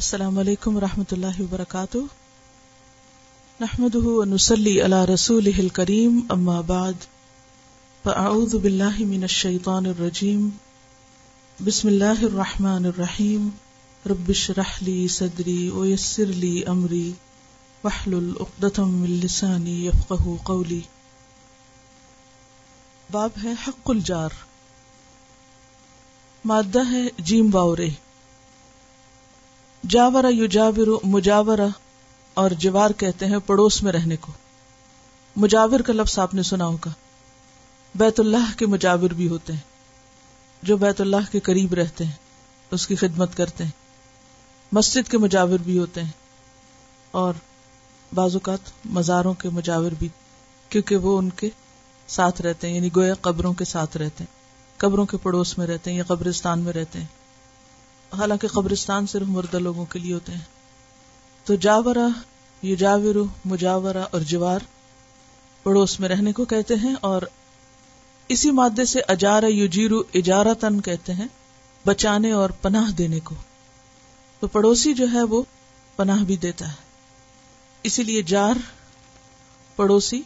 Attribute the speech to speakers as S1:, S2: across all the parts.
S1: السلام علیکم و رحمۃ اللہ وبرکاتہ۔ نحمد نسلی اللہ رسول کریم اما بعد۔ فاعوذ باللہ من الشیطان الرجیم۔ بسم اللہ الرحمن الرحیم۔ ربش رحلی صدری ویسر لی امری۔ وحلل اقدتم من لسانی یفقہ قولی۔ باب ہے حق الجار۔ مادہ ہے جیم باورے جاورا یو مجاورا اور جوار کہتے ہیں پڑوس میں رہنے کو۔ مجاور کا لفظ آپ نے سنا ہوگا۔ بیت اللہ کے مجاور بھی ہوتے ہیں۔ جو بیت اللہ کے قریب رہتے ہیں، اس کی خدمت کرتے ہیں۔ مسجد کے مجاور بھی ہوتے ہیں۔ اور بعض اوقات مزاروں کے مجاور بھی، کیونکہ وہ ان کے ساتھ رہتے ہیں یعنی گویا قبروں کے ساتھ رہتے ہیں۔ قبروں کے پڑوس میں رہتے ہیں یا قبرستان میں رہتے ہیں۔ حالانکہ قبرستان صرف مردہ لوگوں کے لیے ہوتے ہیں۔ تو جاورا یہ جاور مجاورا اور جوار پڑوس میں رہنے کو کہتے ہیں اور اسی مادے سے اجارا یو جیرو اجارا تن کہتے ہیں، بچانے اور پناہ دینے کو۔ تو پڑوسی جو ہے وہ پناہ بھی دیتا ہے۔ اسی لیے جار پڑوسی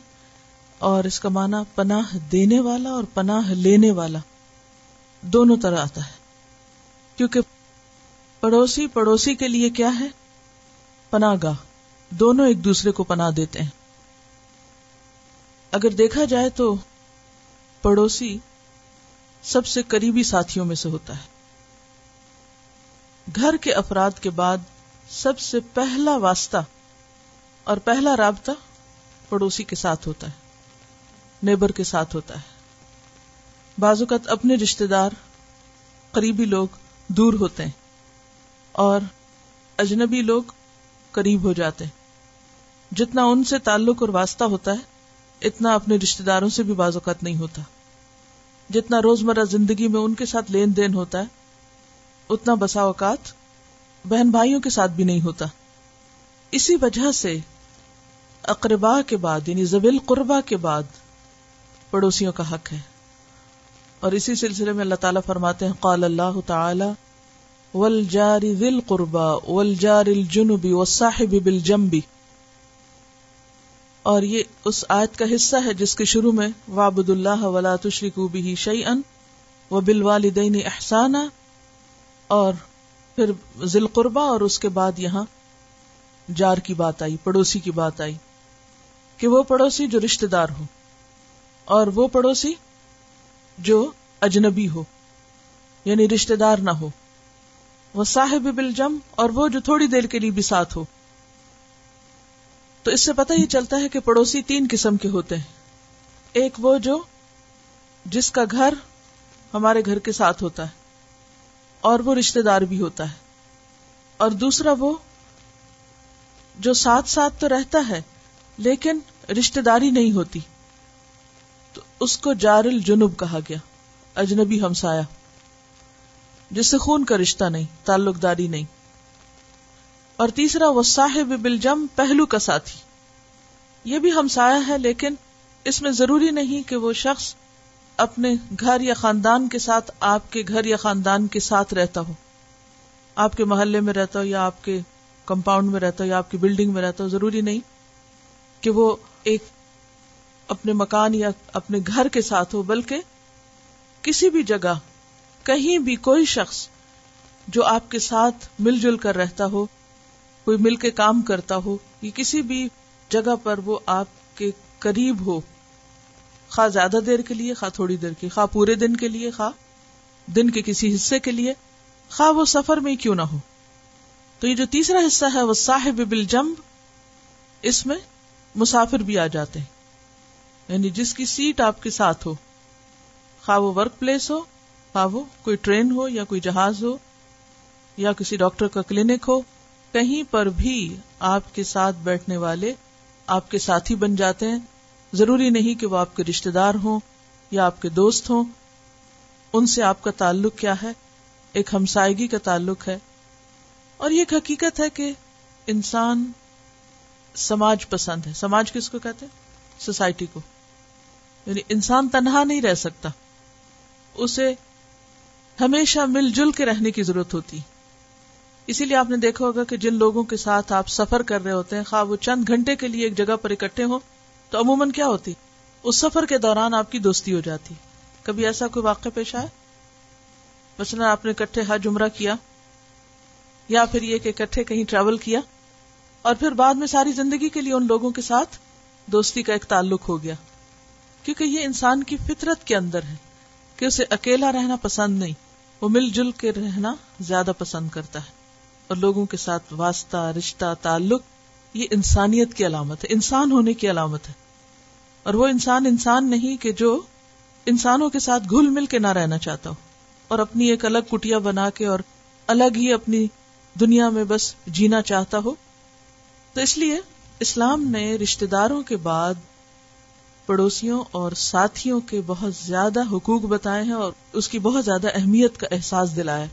S1: اور اس کا معنی پناہ دینے والا اور پناہ لینے والا دونوں طرح آتا ہے۔ کیونکہ پڑوسی پڑوسی کے لیے کیا ہے؟ پناہ گاہ۔ دونوں ایک دوسرے کو پناہ دیتے ہیں۔ اگر دیکھا جائے تو پڑوسی سب سے قریبی ساتھیوں میں سے ہوتا ہے۔ گھر کے افراد کے بعد سب سے پہلا واسطہ اور پہلا رابطہ پڑوسی کے ساتھ ہوتا ہے۔ نیبر کے ساتھ ہوتا ہے۔ بازوقت اپنے رشتے دار، قریبی لوگ دور ہوتے ہیں۔ اور اجنبی لوگ قریب ہو جاتے ہیں۔ جتنا ان سے تعلق اور واسطہ ہوتا ہے، اتنا اپنے رشتے داروں سے بھی بعض اوقات نہیں ہوتا۔ جتنا روزمرہ زندگی میں ان کے ساتھ لین دین ہوتا ہے، اتنا بسا اوقات بہن بھائیوں کے ساتھ بھی نہیں ہوتا۔ اسی وجہ سے اقربا کے بعد یعنی زبیل قربا کے بعد پڑوسیوں کا حق ہے۔ اور اسی سلسلے میں اللہ تعالیٰ فرماتے ہیں، قال اللہ تعالی والجار ذی القربا والجار الجنب والصاحب بالجنب. اور یہ اس آیت کا حصہ ہے جس کے شروع میں وعبد اللہ ولا تشرکوا به شیئا وبالوالدین احسانا اور پھر ذی القربا اور اس کے بعد یہاں جار کی بات آئی، پڑوسی کی بات آئی کہ وہ پڑوسی جو رشتہ دار ہو اور وہ پڑوسی جو اجنبی ہو یعنی رشتہ دار نہ ہو۔ وہ صاحب بالجم اور وہ جو تھوڑی دیر کے لیے بھی ساتھ ہو۔ تو اس سے پتہ یہ چلتا ہے کہ پڑوسی تین قسم کے ہوتے ہیں۔ ایک وہ جو جس کا گھر ہمارے گھر کے ساتھ ہوتا ہے اور وہ رشتے دار بھی ہوتا ہے۔ اور دوسرا وہ جو ساتھ ساتھ تو رہتا ہے لیکن رشتے داری نہیں ہوتی۔ تو اس کو جار الجنوب کہا گیا۔ اجنبی ہمسایا جس سے خون کا رشتہ نہیں، تعلق داری نہیں۔ اور تیسرا، وہ صاحب بالجم پہلو کا ساتھی۔ یہ بھی ہمسایا ہے، لیکن اس میں ضروری نہیں کہ وہ شخص اپنے گھر یا خاندان کے ساتھ، آپ کے گھر یا خاندان کے ساتھ رہتا ہو۔ آپ کے محلے میں رہتا ہو یا آپ کے کمپاؤنڈ میں رہتا ہو یا آپ کی بلڈنگ میں رہتا ہو، ضروری نہیں کہ وہ ایک اپنے مکان یا اپنے گھر کے ساتھ ہو، بلکہ کسی بھی جگہ کہیں بھی کوئی شخص جو آپ کے ساتھ مل جل کر رہتا ہو، کوئی مل کے کام کرتا ہو، یا کسی بھی جگہ پر وہ آپ کے قریب ہو، خواہ زیادہ دیر کے لیے، خواہ تھوڑی دیر کی، خواہ پورے دن کے لیے، خواہ دن کے کسی حصے کے لیے، خواہ وہ سفر میں کیوں نہ ہو۔ تو یہ جو تیسرا حصہ ہے، وہ صاحب بل جمب اس میں مسافر بھی آ جاتے ہیں۔ یعنی جس کی سیٹ آپ کے ساتھ ہو، خواہ وہ ورک پلیس ہو ہاں، وہ کوئی ٹرین ہو یا کوئی جہاز ہو یا کسی ڈاکٹر کا کلینک ہو، کہیں پر بھی آپ کے ساتھ بیٹھنے والے آپ کے ساتھی بن جاتے ہیں۔ ضروری نہیں کہ وہ آپ کے رشتے دار ہوں یا آپ کے دوست ہوں۔ ان سے آپ کا تعلق کیا ہے؟ ایک ہمسائیگی کا تعلق ہے۔ اور یہ ایک حقیقت ہے کہ انسان سماج پسند ہے۔ سماج کس کو کہتے ہیں؟ سوسائٹی کو۔ یعنی انسان تنہا نہیں رہ سکتا۔ اسے ہمیشہ مل جل کے رہنے کی ضرورت ہوتی۔ اسی لیے آپ نے دیکھا ہوگا کہ جن لوگوں کے ساتھ آپ سفر کر رہے ہوتے ہیں، خواہ وہ چند گھنٹے کے لیے ایک جگہ پر اکٹھے ہوں، تو عموماً کیا ہوتی؟ اس سفر کے دوران آپ کی دوستی ہو جاتی۔ کبھی ایسا کوئی واقع پیش آئے مثلا آپ نے اکٹھے حج عمرہ کیا، یا پھر یہ کہ اکٹھے کہیں ٹریول کیا، اور پھر بعد میں ساری زندگی کے لیے ان لوگوں کے ساتھ دوستی کا ایک تعلق ہو گیا۔ کیونکہ یہ انسان کی فطرت کے اندر ہے کہ اسے اکیلا رہنا پسند نہیں۔ وہ مل جل کے رہنا زیادہ پسند کرتا ہے اور لوگوں کے ساتھ واسطہ، رشتہ، تعلق، یہ انسانیت کی علامت ہے، انسان ہونے کی علامت ہے۔ اور وہ انسان انسان نہیں کہ جو انسانوں کے ساتھ گھل مل کے نہ رہنا چاہتا ہو اور اپنی ایک الگ کٹیا بنا کے اور الگ ہی اپنی دنیا میں بس جینا چاہتا ہو۔ تو اس لیے اسلام نے رشتے داروں کے بعد پڑوسیوں اور ساتھیوں کے بہت زیادہ حقوق بتائے ہیں اور اس کی بہت زیادہ اہمیت کا احساس دلایا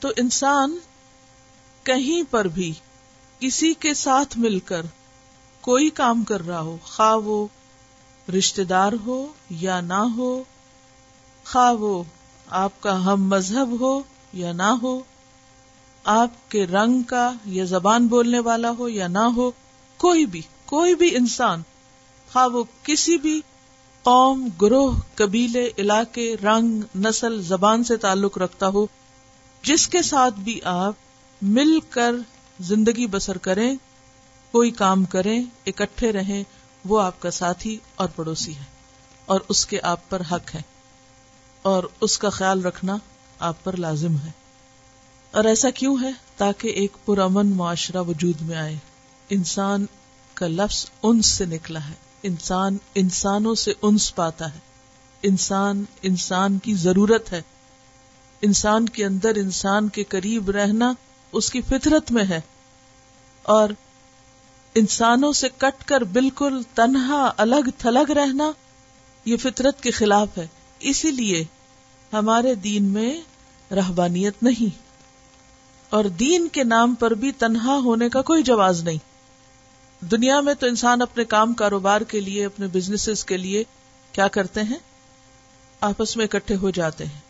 S1: تو انسان کہیں پر بھی کسی کے ساتھ مل کر کوئی کام کر رہا ہو، خواہ وہ رشتے دار ہو یا نہ ہو، خواہ وہ آپ کا ہم مذہب ہو یا نہ ہو، آپ کے رنگ کا یا زبان بولنے والا ہو یا نہ ہو، کوئی بھی۔ کوئی بھی انسان، خواہ وہ کسی بھی قوم، گروہ، قبیلے، علاقے، رنگ، نسل، زبان سے تعلق رکھتا ہو، جس کے ساتھ بھی آپ مل کر زندگی بسر کریں، کوئی کام کریں، اکٹھے رہیں، وہ آپ کا ساتھی اور پڑوسی ہے اور اس کے آپ پر حق ہے اور اس کا خیال رکھنا آپ پر لازم ہے۔ اور ایسا کیوں ہے تاکہ ایک پرامن معاشرہ وجود میں آئے؟ انسان کا لفظ انس سے نکلا ہے۔ انسان انسانوں سے انس پاتا ہے۔ انسان انسان کی ضرورت ہے۔ انسان کے اندر انسان کے قریب رہنا اس کی فطرت میں ہے۔ اور انسانوں سے کٹ کر بالکل تنہا الگ تھلگ رہنا یہ فطرت کے خلاف ہے۔ اسی لیے ہمارے دین میں رہبانیت نہیں۔ اور دین کے نام پر بھی تنہا ہونے کا کوئی جواز نہیں۔ دنیا میں تو انسان اپنے کام کاروبار کے لیے، اپنے بزنس کے لیے کیا کرتے ہیں؟ آپس میں اکٹھے ہو جاتے ہیں۔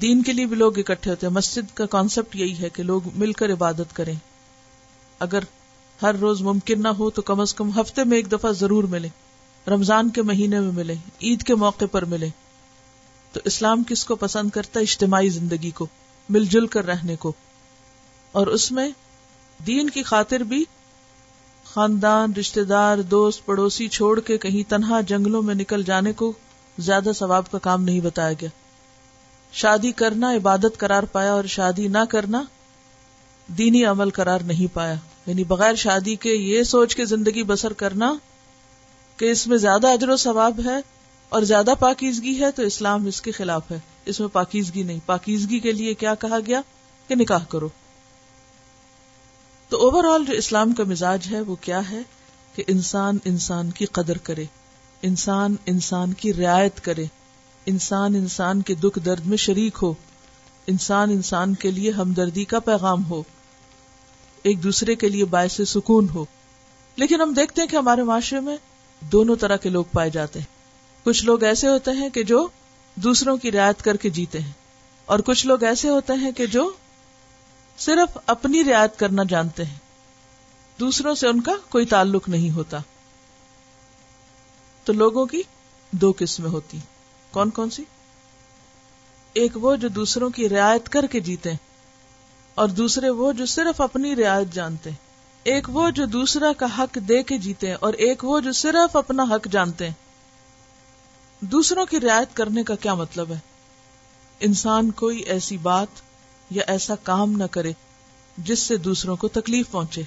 S1: دین کے لیے بھی لوگ اکٹھے ہوتے ہیں۔ مسجد کا کانسیپٹ یہی ہے کہ لوگ مل کر عبادت کریں۔ اگر ہر روز ممکن نہ ہو تو کم از کم ہفتے میں ایک دفعہ ضرور ملے رمضان کے مہینے میں ملے عید کے موقع پر ملے تو اسلام کس کو پسند کرتا ہے؟ اجتماعی زندگی کو، مل جل کر رہنے کو۔ اور اس میں دین کی خاطر بھی خاندان رشتے دار دوست، پڑوسی چھوڑ کے کہیں تنہا جنگلوں میں نکل جانے کو زیادہ ثواب کا کام نہیں بتایا گیا۔ شادی کرنا عبادت قرار پایا اور شادی نہ کرنا دینی عمل قرار نہیں پایا۔ یعنی بغیر شادی کے یہ سوچ کے زندگی بسر کرنا کہ اس میں زیادہ اجر و ثواب ہے اور زیادہ پاکیزگی ہے تو اسلام اس کے خلاف ہے۔ اس میں پاکیزگی نہیں۔ پاکیزگی کے لیے کیا کہا گیا کہ نکاح کرو۔ تو اوور آل جو اسلام کا مزاج ہے وہ کیا ہے کہ انسان انسان کی قدر کرے، انسان انسان کی رعایت کرے، انسان انسان کے دکھ درد میں شریک ہو، انسان انسان کے لیے ہمدردی کا پیغام ہو، ایک دوسرے کے لیے باعث سکون ہو۔ لیکن ہم دیکھتے ہیں کہ ہمارے معاشرے میں دونوں طرح کے لوگ پائے جاتے ہیں۔ کچھ لوگ ایسے ہوتے ہیں کہ جو دوسروں کی رعایت کر کے جیتے ہیں اور کچھ لوگ ایسے ہوتے ہیں کہ جو صرف اپنی رعایت کرنا جانتے ہیں۔ دوسروں سے ان کا کوئی تعلق نہیں ہوتا۔ تو لوگوں کی دو قسمیں ہوتی۔ کون کون سی؟ ایک وہ جو دوسروں کی رعایت کر کے جیتے ہیں اور دوسرے وہ جو صرف اپنی رعایت جانتے ہیں۔ ایک وہ جو دوسرا کا حق دے کے جیتے ہیں اور ایک وہ جو صرف اپنا حق جانتے ہیں۔ دوسروں کی رعایت کرنے کا کیا مطلب ہے؟ انسان کوئی ایسی بات یا ایسا کام نہ کرے جس سے دوسروں کو تکلیف پہنچے،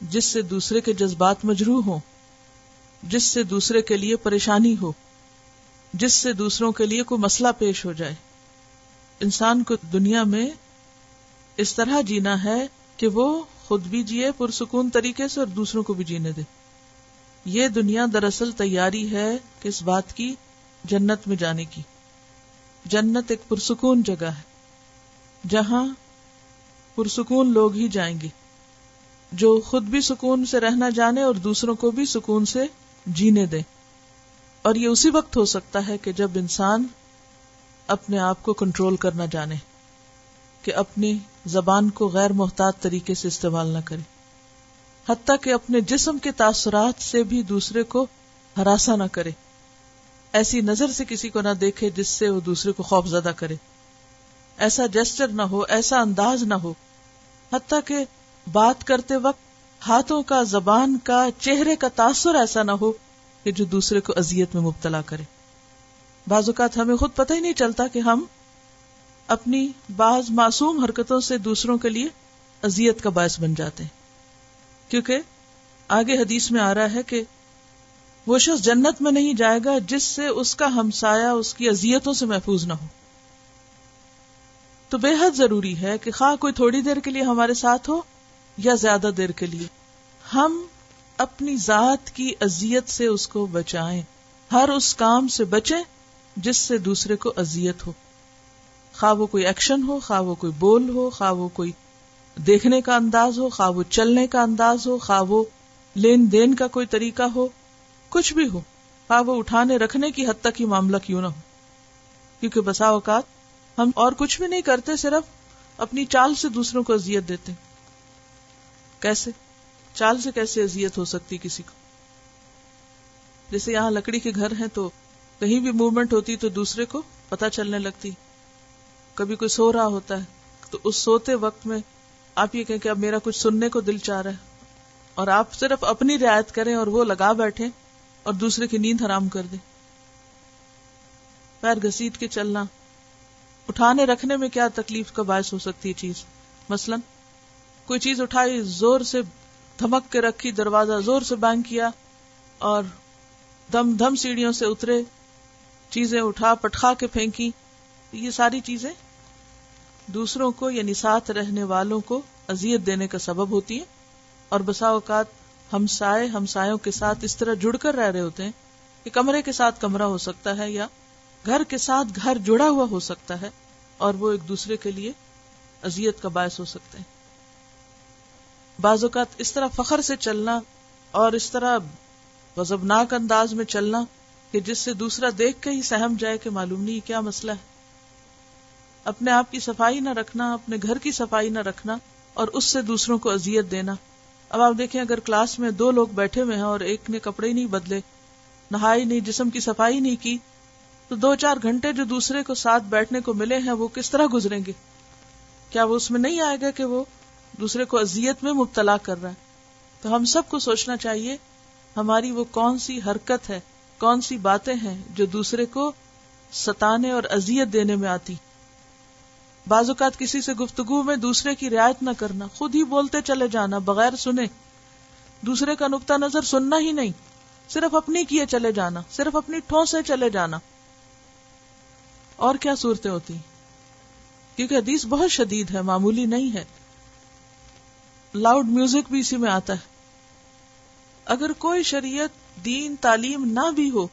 S1: جس سے دوسرے کے جذبات مجروح ہوں، جس سے دوسرے کے لیے پریشانی ہو، جس سے دوسروں کے لیے کوئی مسئلہ پیش ہو جائے۔ انسان کو دنیا میں اس طرح جینا ہے کہ وہ خود بھی جیے پرسکون طریقے سے اور دوسروں کو بھی جینے دے۔ یہ دنیا دراصل تیاری ہے کس بات کی؟ جنت میں جانے کی۔ جنت ایک پرسکون جگہ ہے۔ جہاں پرسکون لوگ ہی جائیں گے۔ جو خود بھی سکون سے رہنا جانے اور دوسروں کو بھی سکون سے جینے دے اور یہ اسی وقت ہو سکتا ہے کہ جب انسان اپنے آپ کو کنٹرول کرنا جانے، کہ اپنی زبان کو غیر محتاط طریقے سے استعمال نہ کرے۔ حتیٰ کہ اپنے جسم کے تاثرات سے بھی دوسرے کو ہراساں نہ کرے۔ ایسی نظر سے کسی کو نہ دیکھے جس سے وہ دوسرے کو خوف زدہ کرے۔ ایسا جسچر نہ ہو، ایسا انداز نہ ہو۔ حتیٰ کہ بات کرتے وقت ہاتھوں کا، زبان کا، چہرے کا تاثر ایسا نہ ہو کہ جو دوسرے کو اذیت میں مبتلا کرے۔ بعض اوقات ہمیں خود پتہ ہی نہیں چلتا کہ ہم اپنی بعض معصوم حرکتوں سے دوسروں کے لیے اذیت کا باعث بن جاتے ہیں۔ کیونکہ آگے حدیث میں آ رہا ہے کہ وہ شخص جنت میں نہیں جائے گا جس سے اس کا ہمسایا اس کی اذیتوں سے محفوظ نہ ہو۔ تو بے حد ضروری ہے کہ خواہ کوئی تھوڑی دیر کے لیے ہمارے ساتھ ہو یا زیادہ دیر کے لیے۔ ہم اپنی ذات کی اذیت سے اس کو بچائیں۔ ہر اس کام سے بچیں جس سے دوسرے کو اذیت ہو۔ خواہ وہ کوئی ایکشن ہو، خواہ وہ کوئی بول ہو، خواہ وہ کوئی دیکھنے کا انداز ہو، خواہ وہ چلنے کا انداز ہو، خواہ وہ لین دین کا کوئی طریقہ ہو، کچھ بھی ہو۔ خواہ وہ اٹھانے، رکھنے کی حد تک ہی معاملہ کیوں نہ ہو؟ کیونکہ بسا اوقات ہم اور کچھ بھی نہیں کرتے، صرف اپنی چال سے دوسروں کو اذیت دیتے۔ کیسے؟ چال سے کیسے اذیت ہو سکتی کسی کو؟ جیسے یہاں لکڑی کے گھر ہیں تو کہیں بھی موومنٹ ہوتی تو دوسرے کو پتا چلنے لگتی۔ کبھی کوئی سو رہا ہوتا ہے، تو اس سوتے وقت میں آپ یہ کہیں کہ اب میرا کچھ سننے کو دل چاہ رہا ہے۔ اور آپ صرف اپنی رعایت کریں اور وہ لگا بیٹھے اور دوسرے کی نیند حرام کر دیں۔ پیر گسیٹ کے چلنا اٹھانے رکھنے میں کیا تکلیف کا باعث ہو سکتی ہے چیز؟ مثلا کوئی چیز اٹھائی، زور سے دھمک کے رکھی، دروازہ زور سے بینک کیا اور دم دھم سیڑھیوں سے اترے، چیزیں اٹھا، پٹخا کے پھینکی۔ یہ ساری چیزیں دوسروں کو یعنی ساتھ رہنے والوں کو اذیت دینے کا سبب ہوتی ہے اور بسا اوقات ہمسائے، ہمسایوں کے ساتھ اس طرح جڑ کر رہ رہے ہوتے ہیں کہ کمرے کے ساتھ کمرہ ہو سکتا ہے یا گھر کے ساتھ گھر جڑا ہوا ہو سکتا ہے اور وہ ایک دوسرے کے لیے اذیت کا باعث ہو سکتے ہیں۔ بعض اوقات اس طرح فخر سے چلنا اور اس طرح غضبناک انداز میں چلنا کہ جس سے دوسرا دیکھ کے ہی سہم جائے کہ معلوم نہیں کیا مسئلہ ہے۔ اپنے آپ کی صفائی نہ رکھنا، اپنے گھر کی صفائی نہ رکھنا اور اس سے دوسروں کو اذیت دینا۔ اب آپ دیکھیں اگر کلاس میں دو لوگ بیٹھے ہوئے ہیں اور ایک نے کپڑے نہیں بدلے، نہائی نہیں، جسم کی صفائی نہیں کی تو دو چار گھنٹے جو دوسرے کو ساتھ بیٹھنے کو ملے ہیں، وہ کس طرح گزریں گے؟ کیا وہ اس میں نہیں آئے گا کہ وہ دوسرے کو اذیت میں مبتلا کر رہا ہے؟ تو ہم سب کو سوچنا چاہیے، ہماری وہ کون سی حرکت ہے، کون سی باتیں ہیں جو دوسرے کو ستانے اور اذیت دینے میں آتی؟ بعض اوقات کسی سے گفتگو میں دوسرے کی رعایت نہ کرنا، خود ہی بولتے چلے جانا، بغیر سنے۔ دوسرے کا نقطہ نظر سننا ہی نہیں، صرف اپنی کیے چلے جانا، صرف اپنی ٹھو سے چلے جانا۔ اور کیا صورتیں ہوتی کیونکہ حدیث بہت شدید ہے، معمولی نہیں ہے۔ لاؤڈ میوزک بھی اسی میں آتا ہے۔ اگر کوئی شریعت، دین، تعلیم نہ بھی ہو،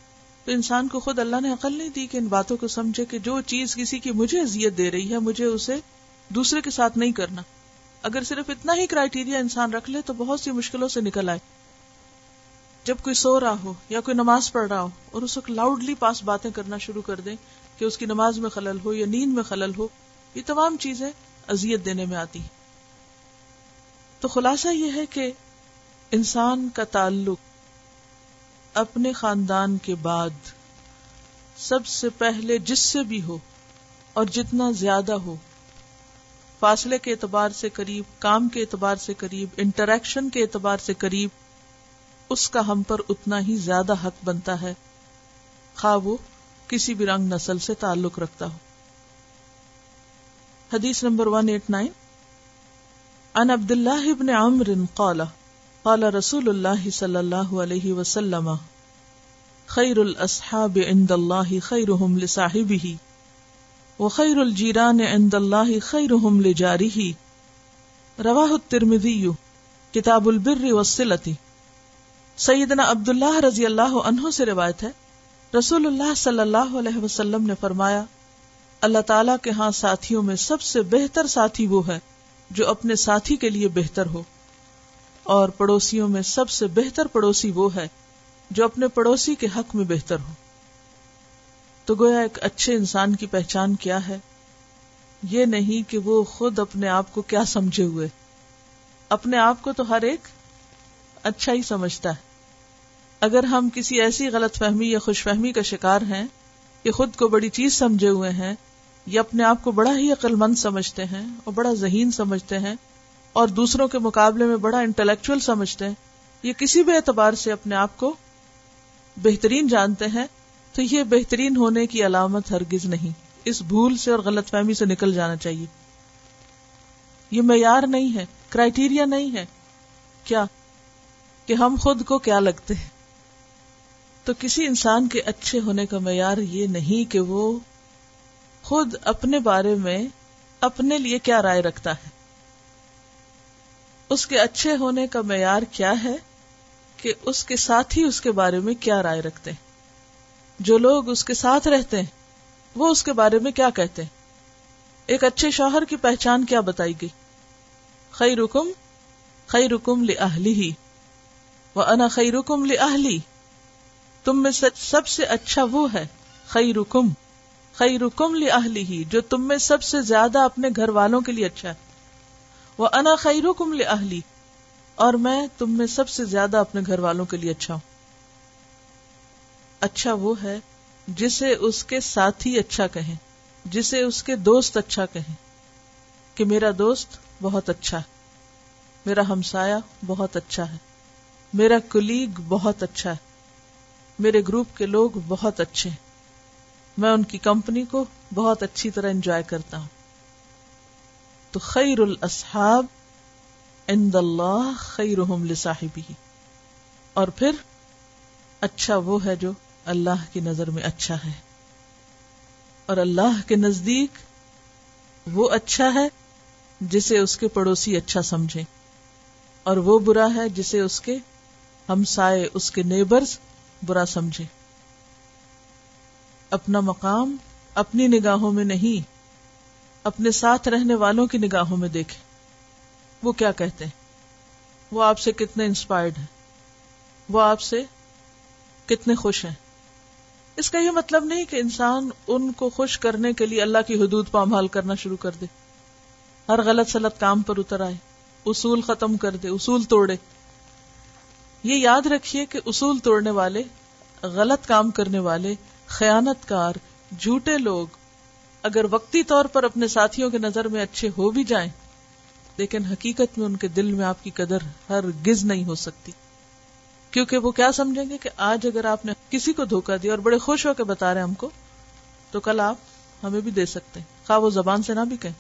S1: تو انسان کو خود اللہ نے عقل نہیں دی کہ ان باتوں کو سمجھے کہ جو چیز کسی کی مجھے اذیت دے رہی ہے، مجھے اسے دوسرے کے ساتھ نہیں کرنا۔ اگر صرف اتنا ہی کرائٹیریا انسان رکھ لے، تو بہت سی مشکلوں سے نکل آئے۔ جب کوئی سو رہا ہو یا کوئی نماز پڑھ رہا ہو اور اس وقت لاؤڈلی پاس باتیں کرنا شروع کر دیں کہ اس کی نماز میں خلل ہو یا نیند میں خلل ہو، یہ تمام چیزیں اذیت دینے میں آتی تو خلاصہ یہ ہے کہ انسان کا تعلق اپنے خاندان کے بعد سب سے پہلے جس سے بھی ہو اور جتنا زیادہ ہو، فاصلے کے اعتبار سے قریب، کام کے اعتبار سے قریب انٹریکشن کے اعتبار سے قریب، اس کا ہم پر اتنا ہی زیادہ حق بنتا ہے۔ خواہ وہ کسی بھی رنگ نسل سے تعلق رکھتا ہو حدیث نمبر ون ایٹ نائن ان عبد اللہ ابن عمر قال قال رسول اللہ صلی اللہ علیہ وسلم، خیر الاصحاب عند اللہ خیرهم لصاحبه وخیر الجیران عند اللہ خیرهم لجاره رواہ الترمذی، کتاب البر والصلة۔ سیدنا عبداللہ رضی اللہ عنہ سے روایت ہے رسول اللہ صلی اللہ علیہ وسلم نے فرمایا، اللہ تعالی کے ہاں ساتھیوں میں سب سے بہتر ساتھی وہ ہے جو اپنے ساتھی کے لیے بہتر ہو۔ اور پڑوسیوں میں سب سے بہتر پڑوسی وہ ہے جو اپنے پڑوسی کے حق میں بہتر ہو۔ تو گویا ایک اچھے انسان کی پہچان کیا ہے؟ یہ نہیں کہ وہ خود اپنے آپ کو کیا سمجھے ہوئے۔ اپنے آپ کو تو ہر ایک اچھا ہی سمجھتا ہے۔ اگر ہم کسی ایسی غلط فہمی یا خوش فہمی کا شکار ہیں کہ خود کو بڑی چیز سمجھے ہوئے ہیں یا اپنے آپ کو بڑا ہی عقل مند سمجھتے ہیں اور بڑا ذہین سمجھتے ہیں اور دوسروں کے مقابلے میں بڑا انٹلیکچل سمجھتے ہیں، یہ کسی بھی اعتبار سے اپنے آپ کو بہترین جانتے ہیں، تو یہ بہترین ہونے کی علامت ہرگز نہیں۔ اس بھول سے اور غلط فہمی سے نکل جانا چاہیے۔ یہ معیار نہیں ہے کرائٹیریا نہیں ہے۔ کیا؟ کہ ہم خود کو کیا لگتے ہیں؟ تو کسی انسان کے اچھے ہونے کا معیار یہ نہیں کہ وہ خود اپنے بارے میں اپنے لیے کیا رائے رکھتا ہے۔ اس کے اچھے ہونے کا معیار کیا ہے کہ اس کے ساتھ ہی اس کے بارے میں کیا رائے رکھتے ہیں۔ جو لوگ اس کے ساتھ رہتے ہیں، وہ اس کے بارے میں کیا کہتے ہیں؟ ایک اچھے شوہر کی پہچان کیا بتائی گئی؟ خی رکم خی رکم لی ہی وہ انا خی رکم لی تم میں سب سے اچھا وہ ہے خی رکم خی رکم لی ہی جو تم میں سب سے زیادہ اپنے گھر والوں کے لیے اچھا ہے۔ وہ انا خی رکم لی اور میں تم میں سب سے زیادہ اپنے گھر والوں کے لیے اچھا ہوں۔ اچھا وہ ہے جسے اس کے ساتھی اچھا کہیں، جسے اس کے دوست اچھا کہیں کہ میرا دوست بہت اچھا ہے، میرا ہمسایا بہت اچھا ہے، میرا کلیگ بہت اچھا ہے۔ میرے گروپ کے لوگ بہت اچھے ہیں۔ میں ان کی کمپنی کو بہت اچھی طرح انجوائے کرتا ہوں۔ تو خیر الاصحاب عند اللہ خیرہم لصاحبی اور پھر اچھا وہ ہے جو اللہ کی نظر میں اچھا ہے۔ اور اللہ کے نزدیک وہ اچھا ہے جسے اس کے پڑوسی اچھا سمجھے اور وہ برا ہے جسے اس کے ہمسائے، اس کے نیبرز برا سمجھے۔ اپنا مقام اپنی نگاہوں میں نہیں، اپنے ساتھ رہنے والوں کی نگاہوں میں دیکھے۔ وہ کیا کہتے ہیں؟ وہ آپ سے کتنے انسپائرڈ ہیں؟ وہ آپ سے کتنے خوش ہیں؟ اس کا یہ مطلب نہیں کہ انسان ان کو خوش کرنے کے لیے اللہ کی حدود پامال کرنا شروع کر دے۔ ہر غلط سلط کام پر اتر آئے، اصول ختم کر دے، اصول توڑے۔ یہ یاد رکھیے کہ اصول توڑنے والے، غلط کام کرنے والے خیانت کار جھوٹے لوگ اگر وقتی طور پر اپنے ساتھیوں کے نظر میں اچھے ہو بھی جائیں، لیکن حقیقت میں ان کے دل میں آپ کی قدر ہر گز نہیں ہو سکتی۔ کیونکہ وہ کیا سمجھیں گے کہ آج اگر آپ نے کسی کو دھوکا دیا اور بڑے خوش ہو کے بتا رہے ہم کو، تو کل آپ ہمیں بھی دے سکتے ہیں۔ خواہ وہ زبان سے نہ بھی کہیں۔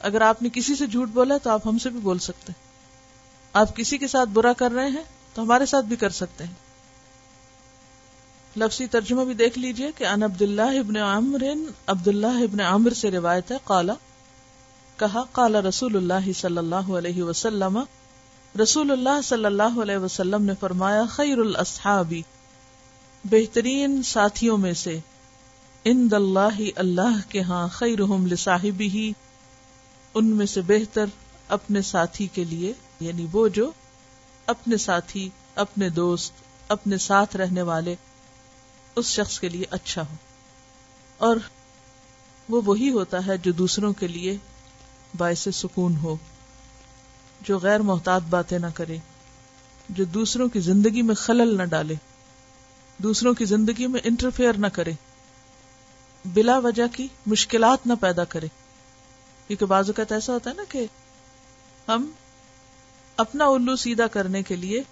S1: اگر آپ نے کسی سے جھوٹ بولا تو آپ ہم سے بھی بول سکتے ہیں۔ آپ کسی کے ساتھ برا کر رہے ہیں تو ہمارے ساتھ بھی کر سکتے ہیں۔ لفظی ترجمہ بھی دیکھ لیجیے کہ ان عبد اللہ ابن عامر عبد اللہ ابن عامر سے روایت ہے قالا کہا، قال رسول اللہ صلی اللہ علیہ وسلم، رسول اللہ صلی اللہ علیہ وسلم نے فرمایا، خیر الاصحابی، بہترین ساتھیوں میں سے اند اللہ اللہ کے ہاں خیرہم لصاحبہ، ان میں سے بہتر اپنے ساتھی کے لیے۔ یعنی وہ جو اپنے ساتھی، اپنے دوست، اپنے ساتھ رہنے والے اس شخص کے لیے اچھا ہو۔ اور وہ وہی ہوتا ہے جو دوسروں کے لیے باعث سکون ہو، جو غیر محتاط باتیں نہ کرے، جو دوسروں کی زندگی میں خلل نہ ڈالے، دوسروں کی زندگی میں انٹرفیئر نہ کرے، بلا وجہ کی مشکلات نہ پیدا کرے۔ کیونکہ بعض اوقات ایسا ہوتا ہے نا کہ ہم اپنا الو سیدھا کرنے کے لیے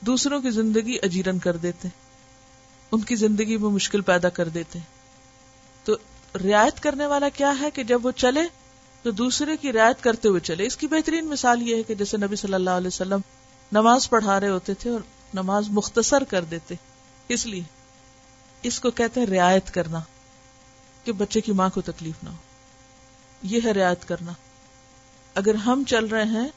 S1: دوسروں کی زندگی اجیرن کر دیتے ان کی زندگی میں مشکل پیدا کر دیتے تو رعایت کرنے والا کیا ہے کہ جب وہ چلے، تو دوسرے کی رعایت کرتے ہوئے چلے۔ اس کی بہترین مثال یہ ہے کہ جیسے نبی صلی اللہ علیہ وسلم نماز پڑھا رہے ہوتے تھے اور نماز مختصر کر دیتے۔ اس لیے اس کو کہتے ہیں رعایت کرنا، کہ بچے کی ماں کو تکلیف نہ ہو۔ یہ ہے رعایت کرنا۔ اگر ہم چل رہے ہیں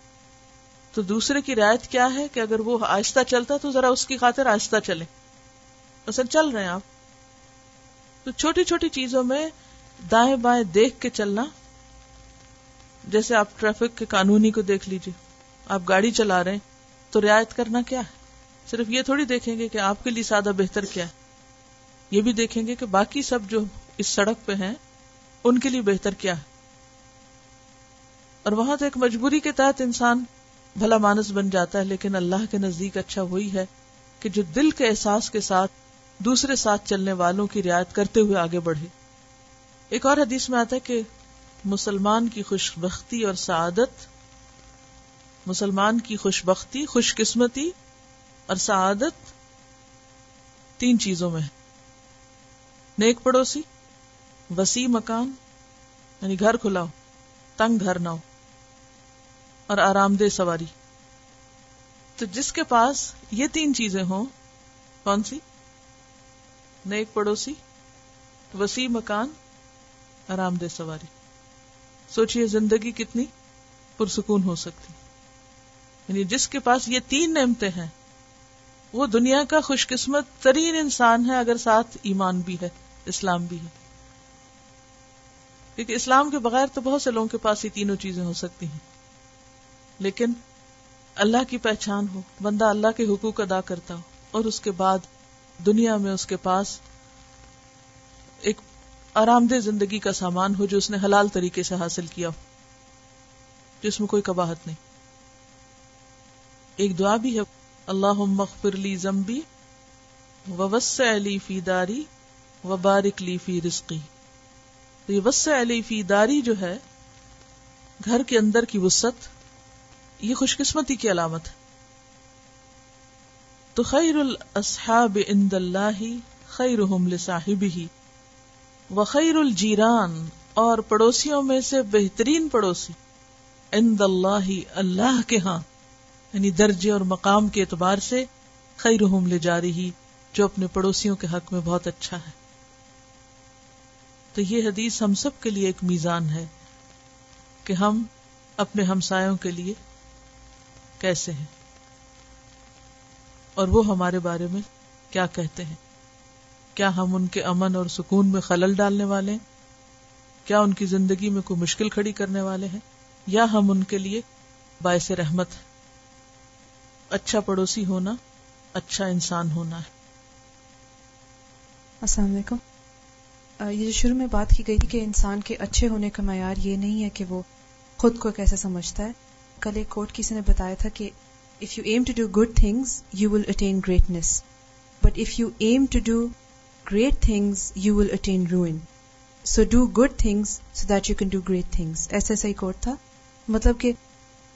S1: تو دوسرے کی رعایت کیا ہے کہ اگر وہ آہستہ چلتا تو ذرا اس کی خاطر آہستہ چلے؟ اصل چل رہے ہیں آپ۔ تو چھوٹی چھوٹی چیزوں میں دائیں بائیں دیکھ کے چلنا، جیسے آپ ٹریفک کے قانونی کو دیکھ لیجیے آپ گاڑی چلا رہے ہیں، تو رعایت کرنا کیا ہے؟ صرف یہ تھوڑی دیکھیں گے کہ آپ کے لیے سادہ بہتر کیا ہے۔ یہ بھی دیکھیں گے کہ باقی سب جو اس سڑک پہ ہیں، ان کے لیے بہتر کیا ہے۔ اور وہاں تو ایک مجبوری کے تحت انسان بھلا مانس بن جاتا ہے، لیکن اللہ کے نزدیک اچھا وہی ہے کہ جو دل کے احساس کے ساتھ دوسرے ساتھ چلنے والوں کی رعایت کرتے ہوئے آگے بڑھے۔ ایک اور حدیث میں آتا ہے کہ مسلمان کی خوش بختی اور سعادت، مسلمان کی خوش بختی خوش قسمتی اور سعادت تین چیزوں میں ہے۔ نیک پڑوسی، وسیع مکان یعنی گھر کھلا ہو تنگ گھر نہ ہو۔ اور آرام دہ سواری۔ تو جس کے پاس یہ تین چیزیں ہوں، کون سی؟ نیک پڑوسی، وسیع مکان، آرام دہ سواری۔ سوچئے زندگی کتنی پرسکون ہو سکتی۔ یعنی جس کے پاس یہ تین نعمتیں ہیں، وہ دنیا کا خوش قسمت ترین انسان ہے، اگر ساتھ ایمان بھی ہے، اسلام بھی ہے۔ کیونکہ اسلام کے بغیر تو بہت سے لوگوں کے پاس یہ تینوں چیزیں ہو سکتی ہیں۔ لیکن اللہ کی پہچان ہو، بندہ اللہ کے حقوق ادا کرتا ہو، اور اس کے بعد دنیا میں اس کے پاس ایک آرام دہ زندگی کا سامان ہو جو اس نے حلال طریقے سے حاصل کیا ہو جس میں کوئی کباہت نہیں۔ ایک دعا بھی ہے اللہ مغفر لی زمبی وس علی فی داری و بارک لی فی رزقی۔ تو یہ وس علی فی داری جو ہے، گھر کے اندر کی وسط یہ خوش قسمتی کی علامت ہے۔ تو خیر الاصحاب عند اللہ، خیرہم لصاحبہ وخیر الجیران، اور پڑوسیوں میں سے بہترین پڑوسی عند اللہ اللہ کے ہاں یعنی درجے اور مقام کے اعتبار سے خیرہم لجارہ جو اپنے پڑوسیوں کے حق میں بہت اچھا ہے۔ تو یہ حدیث ہم سب کے لیے ایک میزان ہے کہ ہم اپنے ہمسایوں کے لیے کیسے ہیں؟ اور وہ ہمارے بارے میں کیا کہتے ہیں؟ کیا ہم ان کے امن اور سکون میں خلل ڈالنے والے ہیں؟ کیا ان کی زندگی میں کوئی مشکل کھڑی کرنے والے ہیں؟ یا ہم ان کے لیے باعث رحمت ہے اچھا پڑوسی ہونا اچھا انسان ہونا ہے۔
S2: السلام علیکم۔ یہ جو شروع میں بات کی گئی تھی کہ انسان کے اچھے ہونے کا معیار یہ نہیں ہے کہ وہ خود کو کیسے سمجھتا ہے کل ایک کوٹ کسی نے بتایا تھا کہ if you aim to do good things you will attain greatness but if you aim to do great things you will attain ruin so do good things so that you can do great things ایسا ایسا ہی کوٹ تھا؟ مطلب کہ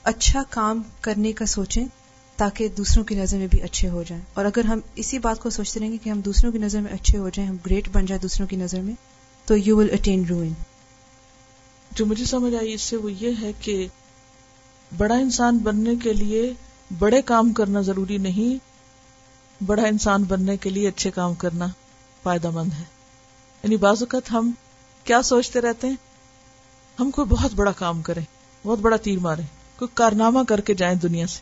S2: اچھا کام کرنے کا سوچیں تاکہ دوسروں کی نظر میں بھی اچھے ہو جائیں۔ اور اگر ہم اسی بات کو سوچتے رہیں گے کہ ہم دوسروں کی نظر میں اچھے ہو جائیں، ہم گریٹ بن جائیں دوسروں کی نظر میں، تو یو ول اٹین روئن
S1: جو مجھے سمجھ آئی اس سے وہ یہ ہے کہ بڑا انسان بننے کے لیے بڑے کام کرنا ضروری نہیں، بڑا انسان بننے کے لیے اچھے کام کرنا فائدہ مند ہے۔ یعنی بعض اوقات ہم کیا سوچتے رہتے ہیں؟ ہم کوئی بہت بڑا کام کریں، بہت بڑا تیر مارے کوئی کارنامہ کر کے جائیں دنیا سے۔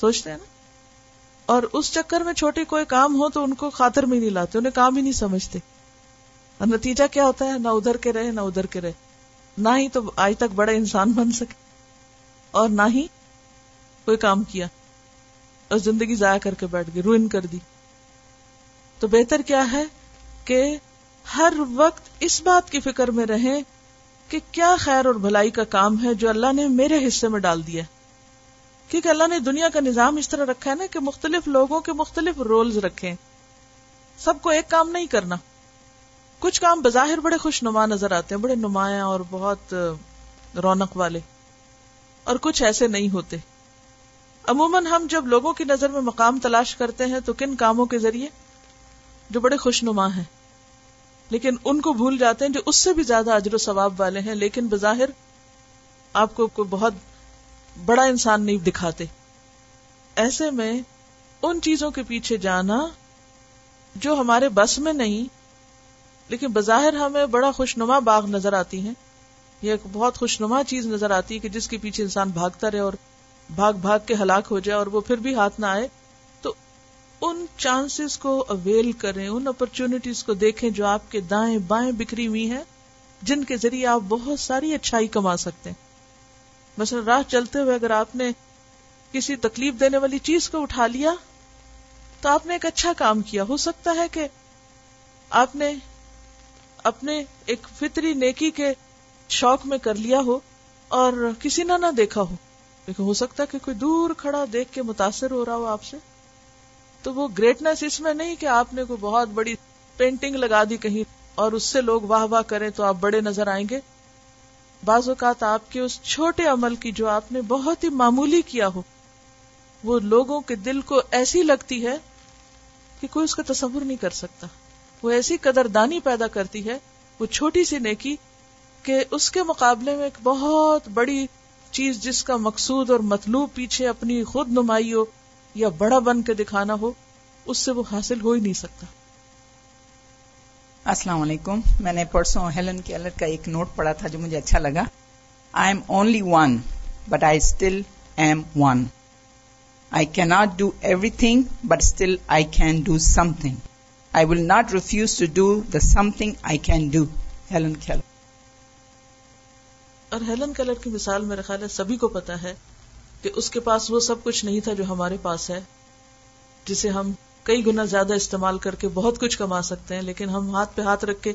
S1: سوچتے ہیں نا؟ اور اس چکر میں چھوٹی کوئی کام ہو تو ان کو خاطر میں نہیں لاتے، انہیں کام ہی نہیں سمجھتے۔ اور نتیجہ کیا ہوتا ہے؟ نہ ادھر کے رہے، نہ ادھر کے رہے۔ نہ ہی تو آج تک بڑا انسان بن سکے۔ اور نہ ہی کوئی کام کیا اور زندگی ضائع کر کے بیٹھ گئی روئن کر دی۔ تو بہتر کیا ہے کہ ہر وقت اس بات کی فکر میں رہیں کہ کیا خیر اور بھلائی کا کام ہے جو اللہ نے میرے حصے میں ڈال دیا کیونکہ اللہ نے دنیا کا نظام اس طرح رکھا ہے نا کہ مختلف لوگوں کے مختلف رولز رکھے سب کو ایک کام نہیں کرنا۔ کچھ کام بظاہر بڑے خوش نما نظر آتے ہیں، بڑے نمایاں اور بہت رونق والے۔ اور کچھ ایسے نہیں ہوتے۔ عموماً ہم جب لوگوں کی نظر میں مقام تلاش کرتے ہیں تو کن کاموں کے ذریعے؟ جو بڑے خوش نما ہیں۔ لیکن ان کو بھول جاتے ہیں جو اس سے بھی زیادہ اجر و ثواب والے ہیں، لیکن بظاہر آپ کو کوئی بہت بڑا انسان نہیں دکھاتے۔ ایسے میں ان چیزوں کے پیچھے جانا جو ہمارے بس میں نہیں، لیکن بظاہر ہمیں بڑا خوش نما باغ نظر آتی ہیں۔ یہ ایک بہت خوشنما چیز نظر آتی ہے کہ جس کے پیچھے انسان بھاگتا رہے اور بھاگ بھاگ کے ہلاک ہو جائے اور وہ پھر بھی ہاتھ نہ آئے، تو ان چانسز کو اویل کریں، ان اپرچونٹیز کو دیکھیں جو آپ کے دائیں بائیں بکھری ہوئی ہیں، جن کے ذریعے آپ بہت ساری اچھائی کما سکتے ہیں۔ مثلا راہ چلتے ہوئے اگر آپ نے کسی تکلیف دینے والی چیز کو اٹھا لیا، تو آپ نے ایک اچھا کام کیا۔ ہو سکتا ہے کہ آپ نے اپنے ایک فطری نیکی کے شوق میں کر لیا ہو اور کسی نے نہ دیکھا ہو۔ لیکن ہو سکتا ہے کہ کوئی دور کھڑا دیکھ کے متاثر ہو رہا ہو آپ سے۔ تو وہ گریٹنس اس میں نہیں کہ آپ نے کوئی بہت بڑی پینٹنگ لگا دی کہیں اور اس سے لوگ واہ واہ کریں تو آپ بڑے نظر آئیں گے۔ بعض اوقات آپ کے اس چھوٹے عمل کی جو آپ نے بہت ہی معمولی کیا ہو، وہ لوگوں کے دل کو ایسی لگتی ہے کہ کوئی اس کا تصور نہیں کر سکتا۔ وہ ایسی قدر دانی پیدا کرتی ہے، وہ چھوٹی سی نیکی کہ اس کے مقابلے میں ایک بہت بڑی چیز جس کا مقصود اور مطلوب پیچھے اپنی خود نمائی ہو یا بڑا بن کے دکھانا ہو، اس سے وہ حاصل ہو ہی نہیں سکتا۔
S3: السلام علیکم۔ میں نے پرسوں ہیلن کیلر کا ایک نوٹ پڑھا تھا جو مجھے اچھا لگا۔ I am only one but I still am one I can not do every thing but still I can do some thing I will not refuse to do the some thing I can do Helen Keller
S1: اور Helen Keller کی مثال میرا خیال ہے، سبھی کو پتا ہے کہ اس کے پاس وہ سب کچھ نہیں تھا جو ہمارے پاس ہے، جسے ہم کئی گنا زیادہ استعمال کر کے بہت کچھ کما سکتے ہیں، لیکن ہم ہاتھ پہ ہاتھ رکھ کے